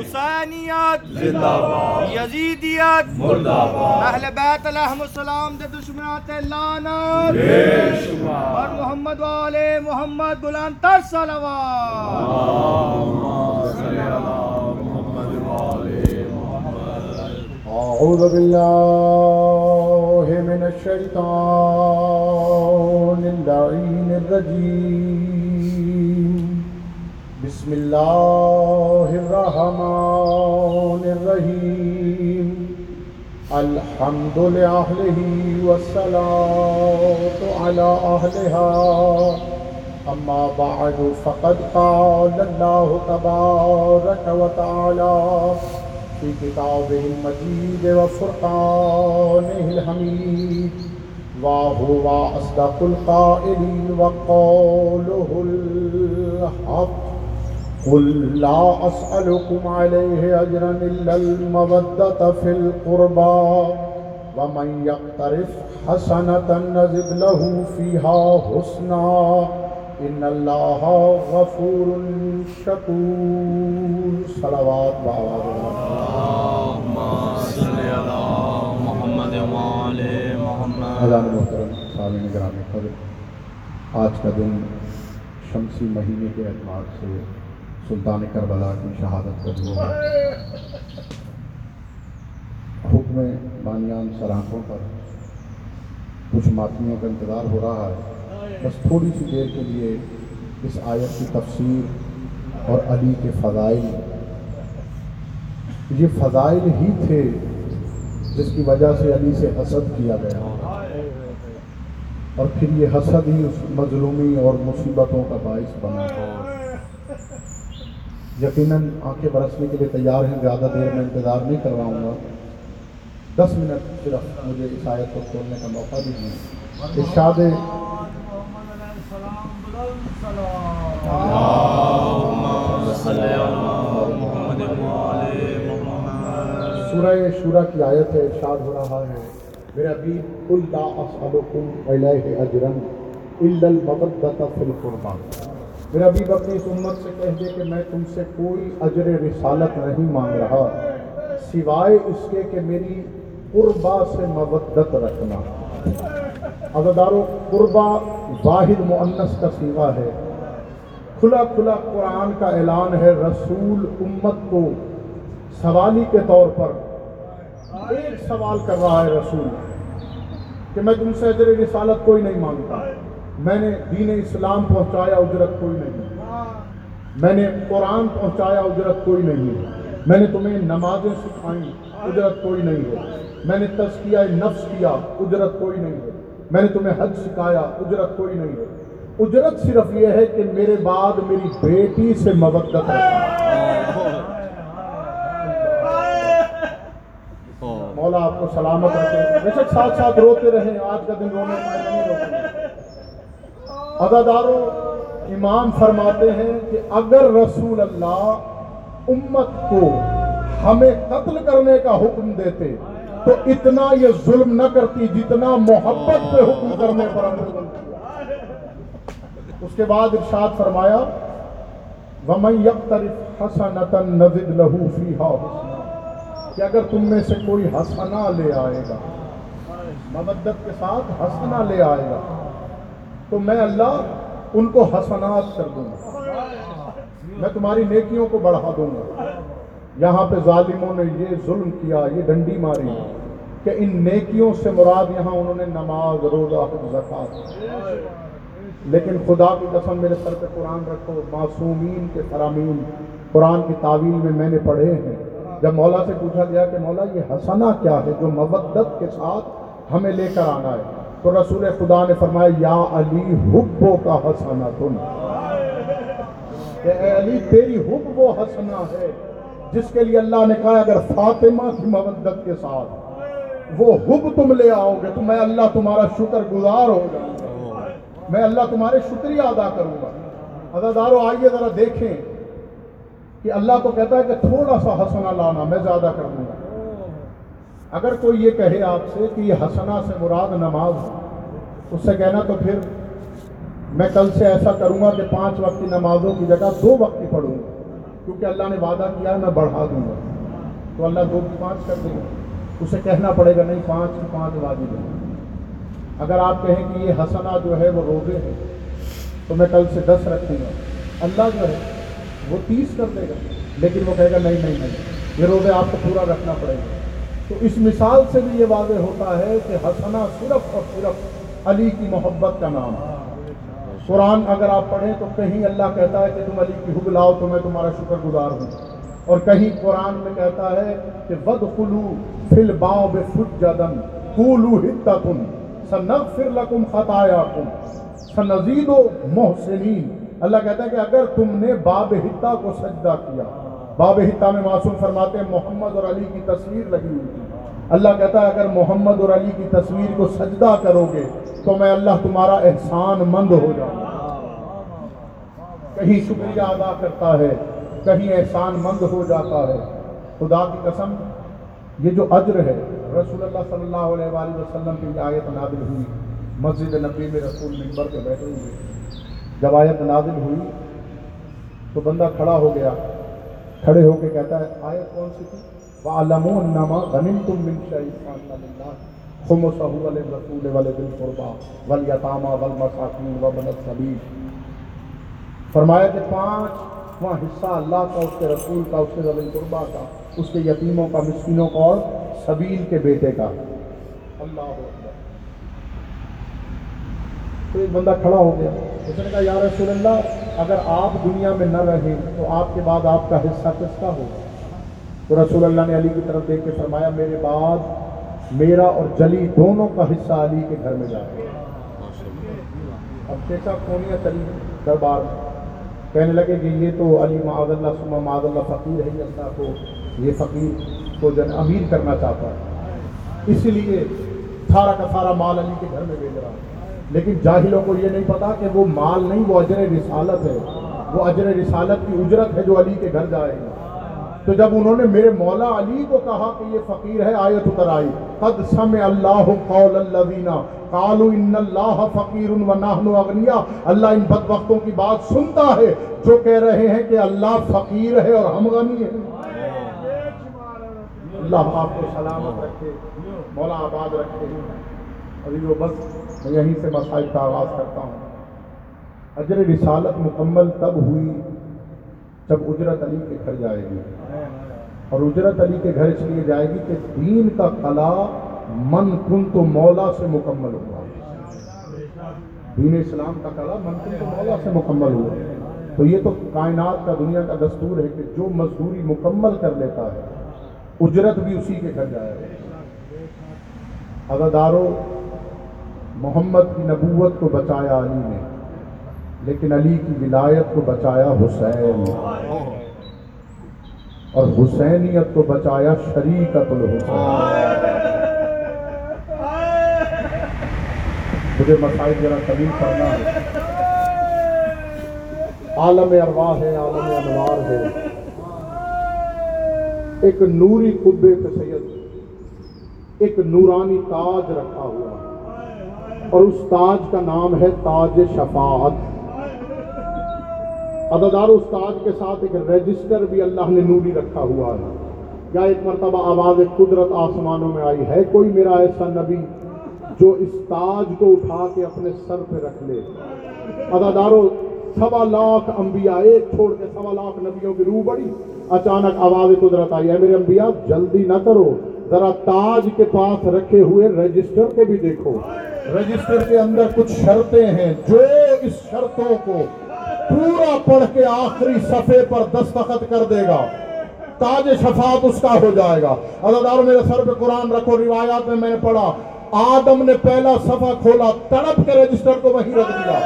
حسینیت۔ زندہ باد۔ یزیدیت۔ مردہ باد۔ اہل بیت علیہم السلام دے دشمنات لعنت۔ اور محمد والے محمد بلند تر صلوات۔ أعوذ بالله من الشيطان اللعين الرجيم. بسم الله الرحمن الرحيم. الحمد لأهله والصلاة على أهلها. أما بعد، فقد قال الله تبارك وتعالى في كتابه المجيد وفرقانه الحميد وهو أصدق القائلين وقوله الحق. قل لا أسألكم عليه أجرا إلا المودة في القربى ومن يقترف حسنة نزد له فيها حسنا إن الله غفور شكور. صلوات محمد حضران محترم سامعین گرامی قدر آج کا دن شمسی مہینے کے اعتبار سے سلطان کربلا کی شہادت کا دن ہے۔ حکم بانیان سراخوں پر کچھ ماتمیوں کا انتظار ہو رہا ہے۔ بس تھوڑی سی دیر کے لیے اس آیت کی تفسیر اور علی کے فضائل۔ یہ فضائل ہی تھے جس کی وجہ سے علی سے حسد کیا گیا۔ اور پھر یہ حسد ہی اس مظلومی اور مصیبتوں کا باعث بنا۔ یقیناً آنکھیں برسنے کے لیے تیار ہیں، زیادہ دیر میں انتظار نہیں کرواؤں گا۔ دس منٹ صرف مجھے اس آیت کو کھولنے کا موقع دیجیے ارشاد صل على محمد وعلى محمد سورہ شورہ کی آیت ہے، ارشاد ہو رہا ہے۔ میرا بھی قل لا اسالکم الیہ اجرا الا المودۃ فی القربى میرا بھی اپنی اس امت سے کہہ دے کہ میں تم سے کوئی اجر رسالت نہیں مانگ رہا، سوائے اس کے کہ میری قربا سے مودت رکھنا۔ عزدارو قربا واحد مؤنث کا سیغہ ہے۔ کھلا کھلا قرآن کا اعلان ہے، رسول امت کو سوالی کے طور پر ایک سوال کر رہا ہے رسول، کہ میں تم سے اجر رسالت کوئی نہیں مانگتا۔ میں نے دین اسلام پہنچایا، اجرت کوئی نہیں۔ میں نے قرآن پہنچایا، اجرت کوئی نہیں۔ میں نے تمہیں نمازیں سکھائیں، اجرت کوئی نہیں۔ ہے میں نے تزکیہ نفس کیا، اجرت کوئی نہیں۔ ہے میں نے تمہیں حج سکھایا، اجرت کوئی نہیں۔ ہے اجرت صرف یہ ہے کہ میرے بعد میری بیٹی سے مودت مولا آپ کو سلامت رکھے۔ بے شک ساتھ ساتھ روتے رہیں، آج کا دن رونے میں امام فرماتے ہیں کہ اگر رسول اللہ امت کو ہمیں قتل کرنے کا حکم دیتے تو اتنا یہ ظلم نہ کرتی جتنا محبت پہ حکم کرنے پر اس کے بعد ارشاد فرمایا، وَمَن يَقْتَرِفْ حَسَنَةً نَزِدْ لَهُ فِيهَا کہ اگر تم میں سے کوئی حسنہ لے آئے گا مبدت کے ساتھ حسنہ لے آئے گا، تو میں اللہ ان کو حسنات کر دوں گا۔ میں تمہاری نیکیوں کو بڑھا دوں گا۔ یہاں پہ ظالموں نے یہ ظلم کیا یہ ڈنڈی ماری۔ کہ ان نیکیوں سے مراد یہاں انہوں نے نماز روزہ زکات۔ لیکن خدا کی قسم میرے سر پہ قرآن رکھو معصومین کے فرامین۔ قرآن کی تعویل میں میں نے پڑھے ہیں۔ جب مولا سے پوچھا گیا کہ مولا یہ حسنہ کیا ہے جو مودت کے ساتھ ہمیں لے کر آنا ہے؟ تو رسول خدا نے فرمایا یا علی حبو کا حسنہ تم کہ اے علی تیری حب وہ حسنہ ہے۔ جس کے لیے اللہ نے کہا اگر فاطمہ کی مودت کے ساتھ وہ حب تم لے آؤ گے تو میں اللہ تمہارا شکر گزار ہو جاؤں گا۔ میں اللہ تمہارے شکریہ ادا کروں گا۔ عزادارو آئیے ذرا دیکھیں کہ اللہ تو کہتا ہے کہ تھوڑا سا حسنہ لانا میں زیادہ کر دوں گا۔ اگر کوئی یہ کہے آپ سے کہ یہ حسنہ سے مراد نماز اس سے کہنا تو پھر میں کل سے ایسا کروں گا کہ پانچ وقت کی نمازوں کی جگہ دو وقت کی پڑھوں گا۔ کیونکہ اللہ نے وعدہ کیا ہے، میں بڑھا دوں گا۔ تو اللہ دو کی پانچ کر دے گا۔ اسے کہنا پڑے گا، نہیں، پانچ کی پانچ واجب ہے اگر آپ کہیں کہ یہ حسنہ جو ہے، وہ روزے ہیں، تو میں کل سے دس رکھوں گا۔ اللہ جو ہے، وہ تیس کر دے گا، لیکن وہ کہے گا، نہیں نہیں نہیں، یہ روزے آپ کو پورا رکھنا پڑے گا۔ تو اس مثال سے بھی یہ واضح ہوتا ہے کہ حسنہ صرف اور صرف علی کی محبت کا نام ہے۔ قرآن اگر آپ پڑھیں تو کہیں اللہ کہتا ہے کہ تم علی کی حب لاؤ تو میں تمہارا شکر گزار ہوں۔ اور کہیں قرآن میں کہتا ہے کہ ود خلو فل باؤ بے فٹ جدن کولو ہتن سنغفر لکم خطایاکم سنزید و محسنین۔ اللہ کہتا ہے کہ اگر تم نے باب ہتا کو سجدہ کیا، باب ہتا میں معصوم فرماتے ہیں، محمد اور علی کی تصویر لگی ہوئی تھی۔ اللہ کہتا ہے اگر محمد اور علی کی تصویر کو سجدہ کرو گے تو میں اللہ تمہارا احسان مند ہو جاؤں گا۔ کہیں شکریہ ادا کرتا ہے، کہیں احسان مند ہو جاتا ہے۔ خدا کی قسم، یہ جو اجر ہے، رسول اللہ صلی اللہ علیہ وآلہ وسلم کی آیت نازل ہوئی۔ مسجد نبی میں رسول ممبر پہ بیٹھے ہوئے۔ جب آیت نازل ہوئی تو بندہ کھڑا ہو گیا۔ کھڑے ہو کے کہتا ہے، آیت کون سی تھی؟ وَعَلَمُوا أَنَّمَا غَنِمْتُم مِّن شَيْءٍ فَأَنَّ لِلَّهِ خُمُسَهُ وَلِلرَّسُولِ وَلِذِي الْقُرْبَىٰ وَالْيَتَامَىٰ وَالْمَسَاكِينِ وَابْنِ السَّبِيلِ فرمایا کہ پانچ وہاں حصہ اللہ کا، اس کے رسول کا، اس کے ذوی القربا کا، اس کے یتیموں کا، مسکینوں کا اور سبیل کے بیٹے کا۔ اللہ تو ایک بندہ کھڑا ہو گیا۔ اس نے کہا، یا رسول اللہ، اگر آپ دنیا میں نہ رہیں تو آپ کے بعد آپ کا حصہ کس کا ہوگا؟ تو رسول اللہ نے علی کی طرف دیکھ کے فرمایا، میرے بعد میرا اور جلی دونوں کا حصہ علی کے گھر میں جائے گا اب شیخ کونیا چلی دربار میں؟ کہنے لگے کہ یہ تو علی معاذ اللہ سما معاذ اللہ فقیر ہے اللہ کو، یہ فقیر کو جن امیر کرنا چاہتا ہے۔ اسی لیے سارا کا سارا مال علی کے گھر میں بھیج رہا ہے لیکن جاہلوں کو یہ نہیں پتا کہ وہ مال نہیں، وہ اجر رسالت ہے۔ وہ اجر رسالت کی اجرت ہے جو علی کے گھر جائے گا۔ تو جب انہوں نے میرے مولا علی کو کہا کہ یہ فقیر ہے آیت اتر آئی قد سمع اللہ قول الذین، قالوا ان اللہ فقیر و نحن اغنیا اللہ ان بدبختوں کی بات سنتا ہے، جو کہہ رہے ہیں کہ اللہ فقیر ہے اور ہم غنی ہیں۔ اللہ آپ کو سلامت رکھے، مولا آباد رکھے۔ علی و بس، میں یہیں سے مسائل کا آغاز کرتا ہوں۔ اجر رسالت مکمل تب ہوئی جب اجرت علی کے گھر جائے گی۔ اور اجرت علی کے گھر اس لیے جائے گی کہ دین کا قلا من کن تو مولا سے مکمل ہوا۔ دین اسلام کا قلا من کن تو مولا سے مکمل ہوا۔ تو یہ تو کائنات کا دنیا کا دستور ہے کہ جو مزدوری مکمل کر لیتا ہے اجرت بھی اسی کے گھر جائے۔ گا عزادارو محمد کی نبوت کو بچایا علی نے لیکن علی کی ولایت کو بچایا حسین۔ اور حسینیت کو بچایا شریکت الحسین مجھے مسائل ذرا طویل کرنا ہے۔ عالم ارواح ہے، عالم انوار ہے۔ ایک نوری قبے پہ سید، ایک نورانی تاج رکھا ہوا۔ اور اس تاج کا نام ہے تاج شفاعت۔ عددار اس تاج کے ساتھ ایک رجسٹر بھی اللہ نے نوری رکھا ہوا ہے۔ یا ایک مرتبہ آواز قدرت آسمانوں میں آئی، ہے کوئی میرا ایسا نبی جو اس تاج کو اٹھا کے اپنے سر پہ رکھ لے؟ عددارو سوا لاکھ انبیاء، ایک چھوڑ کے سوا لاکھ نبیوں کی روح بڑی۔ اچانک آواز قدرت آئی ہے میرے انبیاء، جلدی نہ کرو۔ ذرا تاج کے پاس رکھے ہوئے رجسٹر کو بھی دیکھو۔ رجسٹر کے اندر کچھ شرطیں ہیں۔ جو اس شرطوں کو پورا پڑھ کے آخری صفحے پر دستخط کر دے گا، تاج شفاعت اس کا ہو جائے گا۔ عزادار میرے سر پہ قرآن رکھو، روایات میں میں نے پڑھا، آدم نے پہلا صفحہ کھولا، تڑپ کے رجسٹر کو وہیں رکھ دیا۔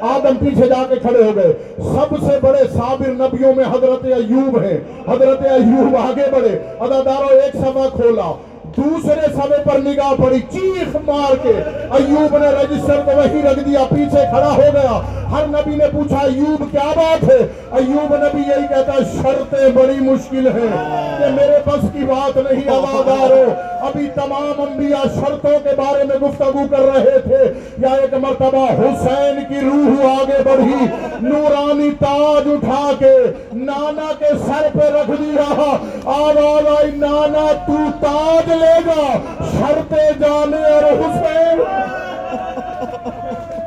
آدم پیچھے جا کے کھڑے ہو گئے۔ سب سے بڑے صابر نبیوں میں حضرت ایوب ہیں۔ حضرت ایوب آگے بڑھے۔ عزاداروں ایک صفحہ کھولا دوسرے سمے پر نگاہ پڑی، چیخ مار کے ایوب نے رجسٹر کو وہیں رکھ دیا، پیچھے کھڑا ہو گیا۔ ہر نبی نے پوچھا، ایوب کیا بات ہے؟ ایوب نبی یہی کہتا ہے، شرطیں بڑی مشکل ہیں کہ میرے بس کی بات نہیں، آوازدار ہو۔ ابھی تمام انبیاء شرطوں کے بارے میں گفتگو کر رہے تھے۔ یا ایک مرتبہ حسین کی روح آگے بڑھی، نورانی تاج اٹھا کے نانا کے سر پہ رکھ دیا آواز آئی، نانا تو تاج لے گا شرطیں جانے اور حسین۔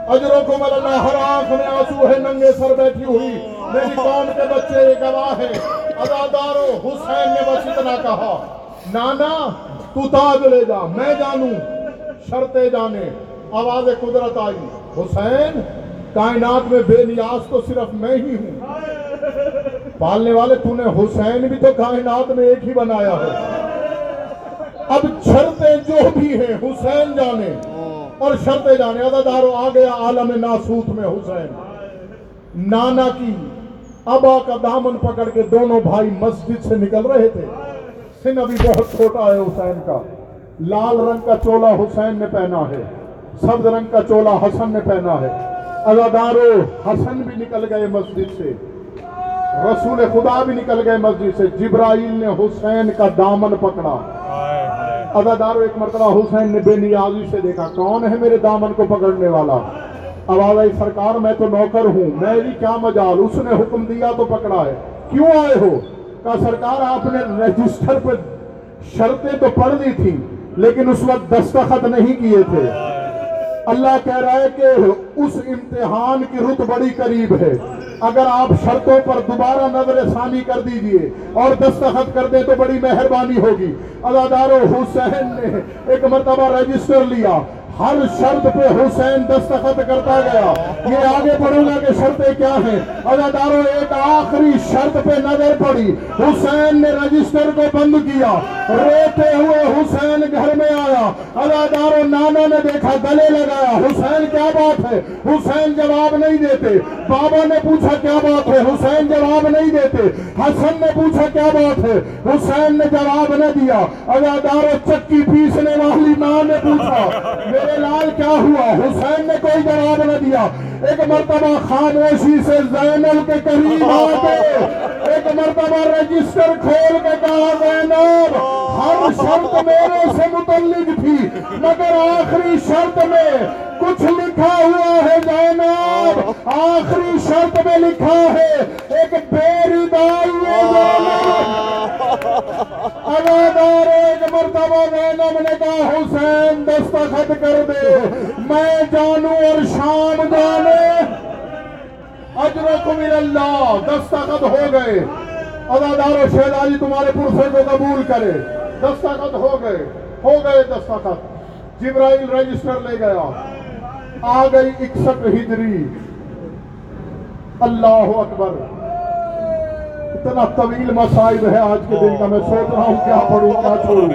اجروں کو ملنا ہر آنکھ میں آنسو ہے، ننگے سر بیٹھی ہوئی۔ میری قوم کے بچے یہ گواہ ہے۔ ادادارو حسین نے بس اتنا کہا، نانا، تو تاج لے جا، میں جانوں شرطیں جانے۔ آواز قدرت آئی۔ حسین، کائنات میں بے نیاز تو صرف میں ہی ہوں۔ پالنے والے، تو نے حسین بھی تو کائنات میں ایک ہی بنایا ہے۔ اب شرطیں جو بھی ہیں حسین جانے۔ اور شرطیں جانے۔ ادا دارو آ گیا عالم ناسوت میں حسین۔ نانا کی ابا کا دامن پکڑ کے دونوں بھائی مسجد سے نکل رہے تھے۔ سن ابھی بہت چھوٹا ہے حسین کا۔ لال رنگ کا چولا حسین نے پہنا ہے۔ سبز رنگ کا چولا حسن نے پہنا ہے۔ ازادارو حسن بھی نکل گئے مسجد سے۔ رسول خدا بھی نکل گئے مسجد سے۔ جبرائیل نے حسین کا دامن پکڑا۔ ازادارو ایک مرتبہ حسین نے بے نیازی سے دیکھا، کون ہے میرے دامن کو پکڑنے والا؟ آواز آئی سرکار، میں تو نوکر ہوں میری کیا مجال؟ اس نے حکم دیا تو پکڑا ہے۔ کیوں آئے ہو؟ کہا، سرکار، آپ نے ریجسٹر پر شرطیں تو پڑھ دی تھی لیکن اس وقت دستخط نہیں کیے تھے۔ اللہ کہہ رہا ہے کہ اس امتحان کی رت بڑی قریب ہے۔ اگر آپ شرطوں پر دوبارہ نظر ثانی کر دیجیے اور دستخط کر دیں تو بڑی مہربانی ہوگی۔ ازادار حسین نے ایک مرتبہ رجسٹر لیا۔ ہر شرط پہ حسین دستخط کرتا گیا۔ یہ آگے پڑھوں گا کہ شرطیں کیا ہیں اداداروں ایک آخری شرط پہ نظر پڑی۔ حسین نے رجسٹر کو بند کیا۔ روتے ہوئے حسین گھر میں آیا۔ اداداروں نانا نے دیکھا، گلے لگایا۔ حسین، کیا بات ہے؟ حسین جواب نہیں دیتے۔ بابا نے پوچھا، کیا بات ہے؟ حسین جواب نہیں دیتے۔ حسن نے پوچھا، کیا بات ہے؟ حسین نے جواب نہ دیا۔ اداداروں چکی پیسنے والی ماں نے پوچھا۔ تیرے لال کیا ہوا؟ حسین نے کوئی جواب نہ دیا۔ ایک مرتبہ خاموشی سے زینب کے قریب آتے۔ ایک مرتبہ رجسٹر کھول کے کہا، زینب، ہر شرط میرے سے متعلق تھی، مگر آخری شرط میں کچھ لکھا ہوا ہے جانب آخری شرط میں لکھا ہے، ایک بیری دار ادادار ایک مرتبہ زینب نے کہا، حسین دستخط کر دے۔ میں جانوں اور شام جانے۔ اجرکم اللہ دستخط ہو گئے۔ ادادار و شہداری تمہارے پرسے کو قبول کرے۔ دستخط ہو گئے۔ ہو گئے دستخط۔ جبرائیل رجسٹر لے گیا۔ آ گئی اکسٹھ ہجری۔ اللہ اکبر۔ اتنا طویل مسائل ہے آج کے دن کا، میں سوچ رہا ہوں کیا پڑھوں، کیا چھوڑوں۔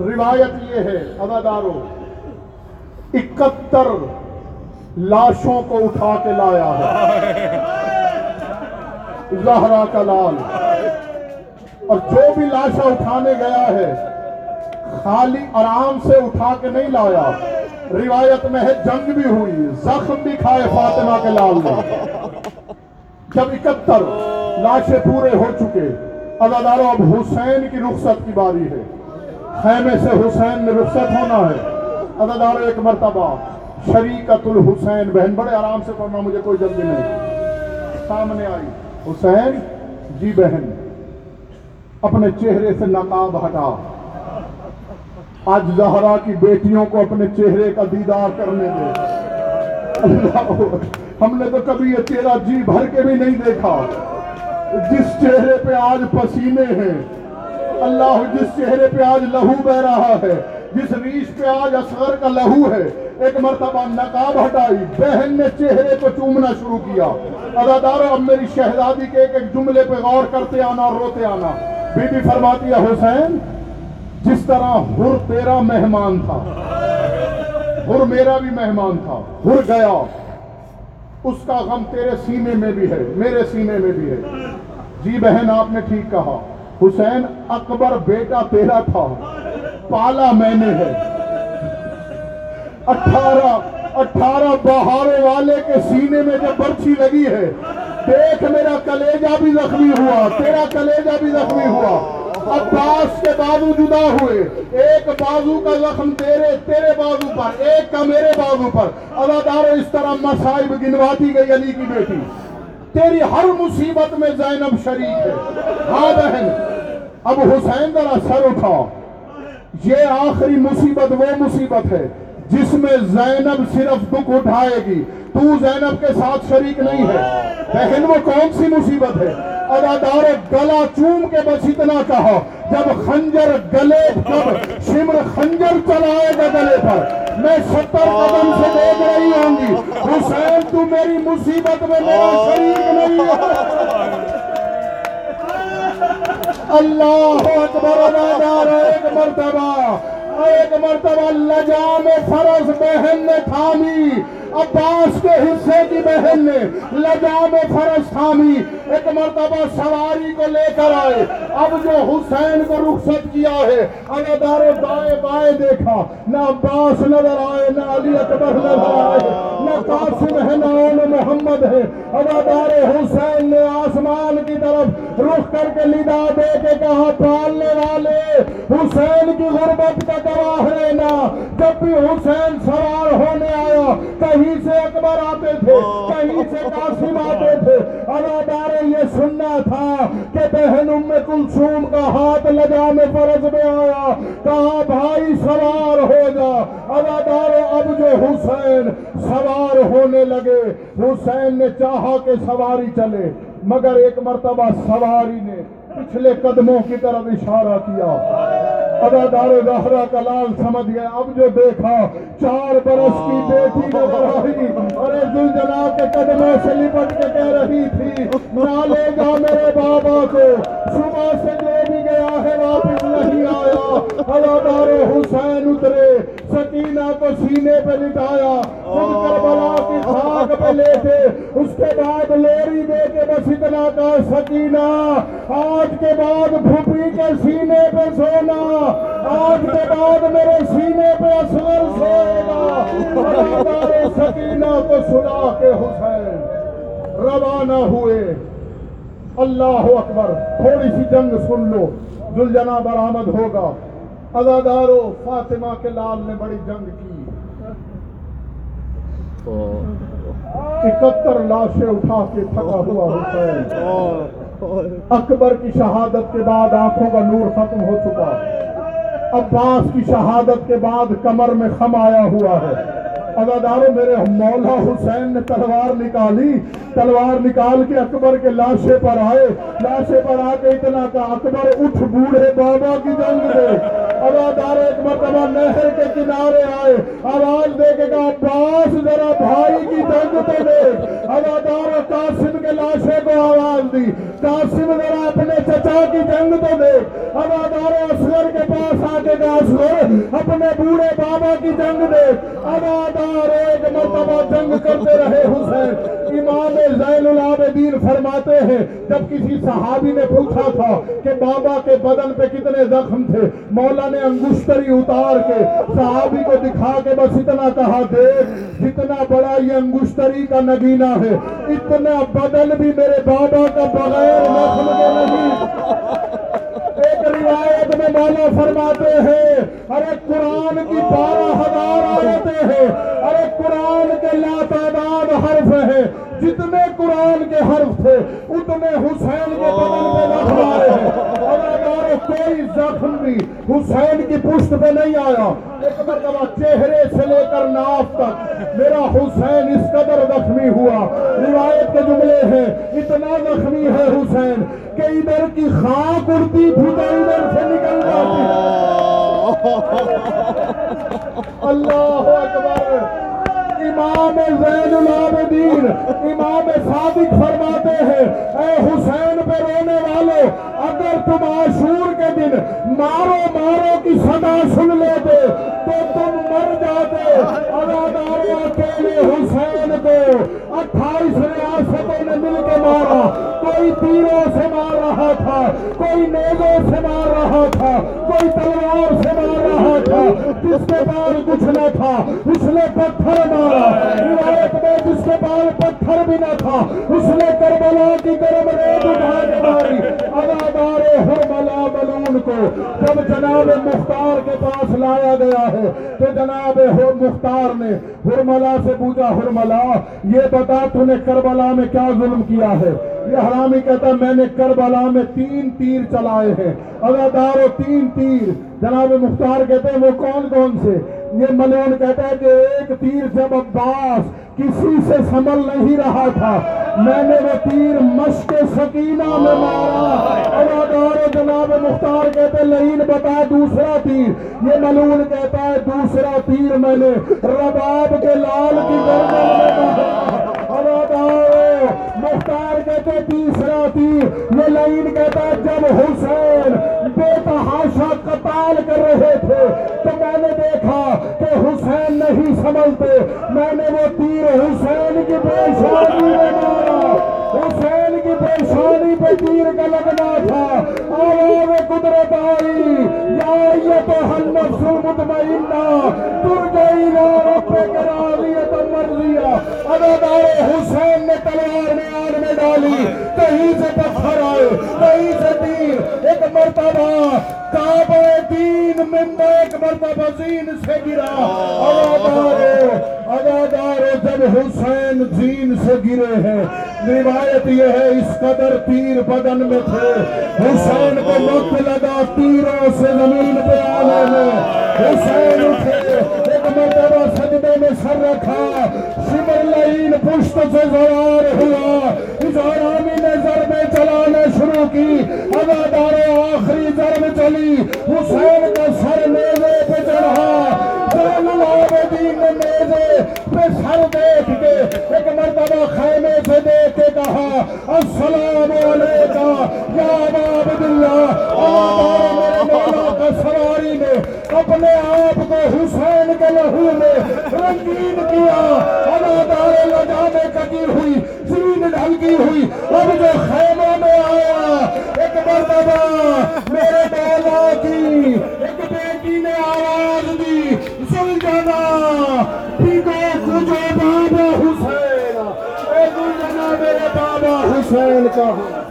روایت یہ ہے اداداروں اکہتر لاشوں کو اٹھا کے لایا ہے۔ زہرا کا لال۔ اور جو بھی لاشا اٹھانے گیا ہے، خالی آرام سے اٹھا کے نہیں لایا۔ روایت میں ہے، جنگ بھی ہوئی، زخم بھی کھائے فاطمہ کے لال نے۔ جب اکتر لاشیں پورے ہو چکے ازاداروں اب حسین کی رخصت کی باری ہے۔ خیمے سے حسین نے رخصت ہونا ہے۔ ازاداروں ایک مرتبہ شریکت الحسین، بہن بڑے آرام سے پڑھنا مجھے کوئی جلدی نہیں۔ سامنے آئی۔ حسین جی بہن، اپنے چہرے سے نقاب ہٹا۔ آج زہرا کی بیٹیوں کو اپنے چہرے کا دیدار کرنے دے۔ اللہ ہم نے تو کبھی یہ چہرہ جی بھر کے بھی نہیں دیکھا۔ جس چہرے پہ آج پسینے ہیں، اللہ جس چہرے پہ آج لہو بہ رہا ہے، جس ریش پہ آج اصغر کا لہو ہے، ایک مرتبہ نقاب ہٹائی، بہن نے چہرے کو چومنا شروع کیا۔ اداداروں اب میری شہزادی کے ایک ایک جملے پہ غور کرتے آنا اور روتے آنا۔ بی بی فرماتی ہے، حسین جس طرح ہر تیرا مہمان تھا، ہر میرا بھی مہمان تھا، ہر گیا، اس کا غم تیرے سینے میں بھی ہے، میرے سینے میں بھی ہے۔ جی بہن، آپ نے ٹھیک کہا، حسین اکبر بیٹا تیرا تھا، پالا میں نے ہے۔ اٹھارہ اٹھارہ بہارے والے کے سینے میں جو برچی لگی ہے، دیکھ میرا کلیجہ بھی زخمی ہوا، تیرا کلیجہ بھی زخمی ہوا۔ عباس کے بازو جدا ہوئے۔ ایک بازو کا زخم تیرے تیرے بازو پر، ایک کا میرے بازو پر۔ ادادار اس طرح مصائب گنواتی گئی علی کی بیٹی۔ تیری ہر مصیبت میں زینب شریک ہے۔ ہاں بہن، اب حسین ذرا سر اٹھا یہ آخری مصیبت وہ مصیبت ہے جس میں زینب صرف دکھ اٹھائے گی، تو زینب کے ساتھ شریک نہیں ہے۔ بہن، وہ کون سی مصیبت ہے؟ ادادار گلا چوم کے بس اتنا کہا، جب خنجر گلے جب شمر خنجر چلائے گا گلے پر۔ میں ستر قدم سے دیکھ رہی ہوں گی۔ حسین، تو میری مصیبت میں میرا شریک نہیں ہے۔ اللہ اکبر ادادار ایک مرتبہ۔ لجام فروز بہن نے تھامی، عباس کے حصے کی بہن نے لجام فرض تھامی۔ ایک مرتبہ سواری کو لے کر آئے۔ اب جو حسین کو رخصت کیا ہے ادادار دائیں بائیں دیکھا، نہ عباس نظر آئے، نہ علی اکبر نظر آئے۔ نہ قاسم ہے نہ اول محمد ہے۔ ادادار حسین نے آسمان کی طرف رخ کر کے لدا دے کے کہا، پالنے والے، حسین کی غربت کا گواہ لینا جب بھی حسین سوار ہونے آیا، کہیں سے اکبر آتے تھے، کہیں سے قاسم آتے تھے۔ ادادار یہ سننا تھا کہ بہن ام کلثوم کا ہاتھ لگا میں فرض میں آیا۔ کہا، بھائی سوار ہو جا ادادار اب جو حسین سوار سوار ہونے لگے۔ حسین نے چاہا کہ سواری چلے، مگر ایک مرتبہ سواری نے پچھلے قدموں کی طرف اشارہ کیا۔ ادادار زہرا کا لال سمجھ گیا اب جو دیکھا، چار برس کی بیٹی نظر آئی۔ ارے زلجلا کے قدموں سے لپٹ کے کہہ رہی تھی، نہ لے جا میرے بابا کو۔ صبح سے جو بھی گیا ہے واپس نہیں آیا۔ ادادار حسین اترے، سکینہ کو سینے پہ لٹایا۔ خود کربلا کی خاک پہ لیٹے، اس کے بعد لوری دے کے بس اتنا کہا سکینہ۔ آج کے بعد پھوپھی کے سینے پہ سونا۔ آج کے بعد میرے سینے پہ اصغر سوئے گا ادادار سکینہ کو سنا کے حسین۔ روانہ ہوئے۔ اللہ اکبر، تھوڑی سی جنگ سن لو۔ زلجنا برآمد ہوگا۔ ادادارو فاطمہ کے لال نے بڑی جنگ کی۔ اکہتر لاشیں اٹھا کے تھکا ہوا حسین اکبر کی شہادت کے بعد آنکھوں کا نور ختم ہو چکا۔ عباس کی شہادت کے بعد کمر میں خم آیا ہوا ہے۔ اداداروں میرے مولا حسین نے تلوار نکالی۔ تلوار نکال کے اکبر کے لاشے پر آئے۔ لاشے پر آ کے اتنا کا اکبر اٹھ بوڑھے بابا کی جنگ دے ادادار ایک مرتبہ نہر کے کنارے آئے۔ آواز دے کے کہا عباس ذرا بھائی کی جنگ تو دے ادادار قاسم کے لاشے کو آواز دی۔ قاسم ذرا اپنے چچا کی جنگ تو دے ادادار اصغر کے پاس آ کے کہا، اصغر، اپنے بوڑھے بابا کی جنگ دے ادادار ایک مرتبہ جنگ کرتے رہے حسین۔ امام زین العابدین فرماتے ہیں، جب کسی صحابی نے پوچھا تھا کہ بابا کے بدن پہ کتنے زخم تھے، مولا نے انگشتری اتار کے صحابی کو دکھا کے بس اتنا کہا، دیکھ، جتنا بڑا یہ انگشتری کا نگینہ ہے، اتنا بدن بھی میرے بابا کا بغیر زخم کے نہیں کرنے والا فرماتے ہیں، ارے قرآن کی بارہ ہزار آیتیں ہیں، ارے قرآن کے لا تعداد حرف ہیں جتنے قرآن کے حرف تھے اتنے حسین کے بدن پہ زخم آئے ہیں اگر کوئی زخم بھی حسین کی پشت پہ نہیں آیا ایک مرتبہ چہرے سے لے کر ناف تک میرا حسین اس قدر زخمی ہوا۔ روایت کے جملے ہیں اتنا زخمی ہے حسین کہ ادھر کی خاک اڑتی تھی تو ادھر سے نکل جاتی۔ اللہ اکبر۔ امام زین العابدین امام صادق فرماتے ہیں اے حسین پہ رونے والوں اگر تم عاشور کے دن مارو مارو کی صدا سن لیتے تو تم مر جاتے۔ اداداروں اکیلے حسین کو اٹھائیس ریاستوں نے مل کے مارا۔ کوئی تیروں سے مار رہا تھا، کوئی نیزوں سے مار رہا تھا، کوئی تلوار سے مار رہا تھا۔ جس کے پاس کچھ نہ تھا، اس نے پتھر مارا۔ روایت میں جس کے پاس پتھر بھی نہ تھا، اس نے کربلا کی گرم ریت اٹھا کے ماری۔ ادادار ہرملا ملون کو جب جناب مختار کے پاس لایا گیا ہے تو جناب مختار نے ہرملا سے پوچھا، ہرملا، یہ بتا تو نے کربلا میں کیا ظلم کیا ہے؟ یہ حرامی کہتا ہے، میں نے کربلا میں تین تیر چلائے ہیں۔ ادادارو تین تیر۔ جناب مختار کہتے ہیں، وہ کون کون سے؟ یہ ملون کہتا ہے کہ ایک تیر جب عباس کسی سے سنبھل نہیں رہا تھا۔ میں نے وہ تیر مشق سکینہ میں مارا۔ ادادارو جناب مختار کہتے ہیں لہین بتا دوسرا تیر یہ ملون کہتا ہے، دوسرا تیر میں نے رباب کے لال کی گردن میں مارا۔ مختار کہ تیسرا تیر، یہ لائن کہتا جب حسین بے تحاشا قتال کر رہے تھے، تو میں نے دیکھا کہ حسین نہیں سمجھتے میں نے وہ تیر حسین کی پریشانی میں مارا۔ حسین کی پریشانی پہ تیر کا لگنا تھا۔ اور قدرت آئی۔ ایتھا النفس المطمئنہ ترجعی لا ربک راضیۃ مرضیہ ادادار حسین نے تلوار میں آن میں ڈالی کہیں سے پتھر آئے کہیں سے تیر۔ ایک مرتبہ کعبہ دین من ایک مرتبہ زین سے گرا۔ ادادارو ادادارو جب حسین زین سے گرے ہیں، روایت یہ ہے اس قدر تیر بدن میں تھے۔ حسین کو وقت لگا تیروں سے زمین پہ آنے میں۔ حسین اٹھے، ایک مرتبہ سجدے میں سر رکھا۔ شمر لعین پشت سے زوار ہوا۔ اس آرامی نے ضربیں چلانا شروع کی۔ ادادار آخری ضرب چلی۔ حسین کا سر نیزے پہ چڑھا۔ زین العابدین نے نیزے پہ سر دیکھ کے ایک مرتبہ خیمے سے دیکھ کے کہا، السلام علیکہ یا ابا عبداللہ ادادار میرے مولا کا سواری نے اپنے آپ کو حسین کے لہو میں رنگین کیا ادادار لجانے کٹی ہوئی زین ڈھلکی ہوئی اب جو خیمہ میں آیا، ایک مرتبہ میرے مولا کی ایک بیٹی نے آواز دی سن جانا حسین کا ہوں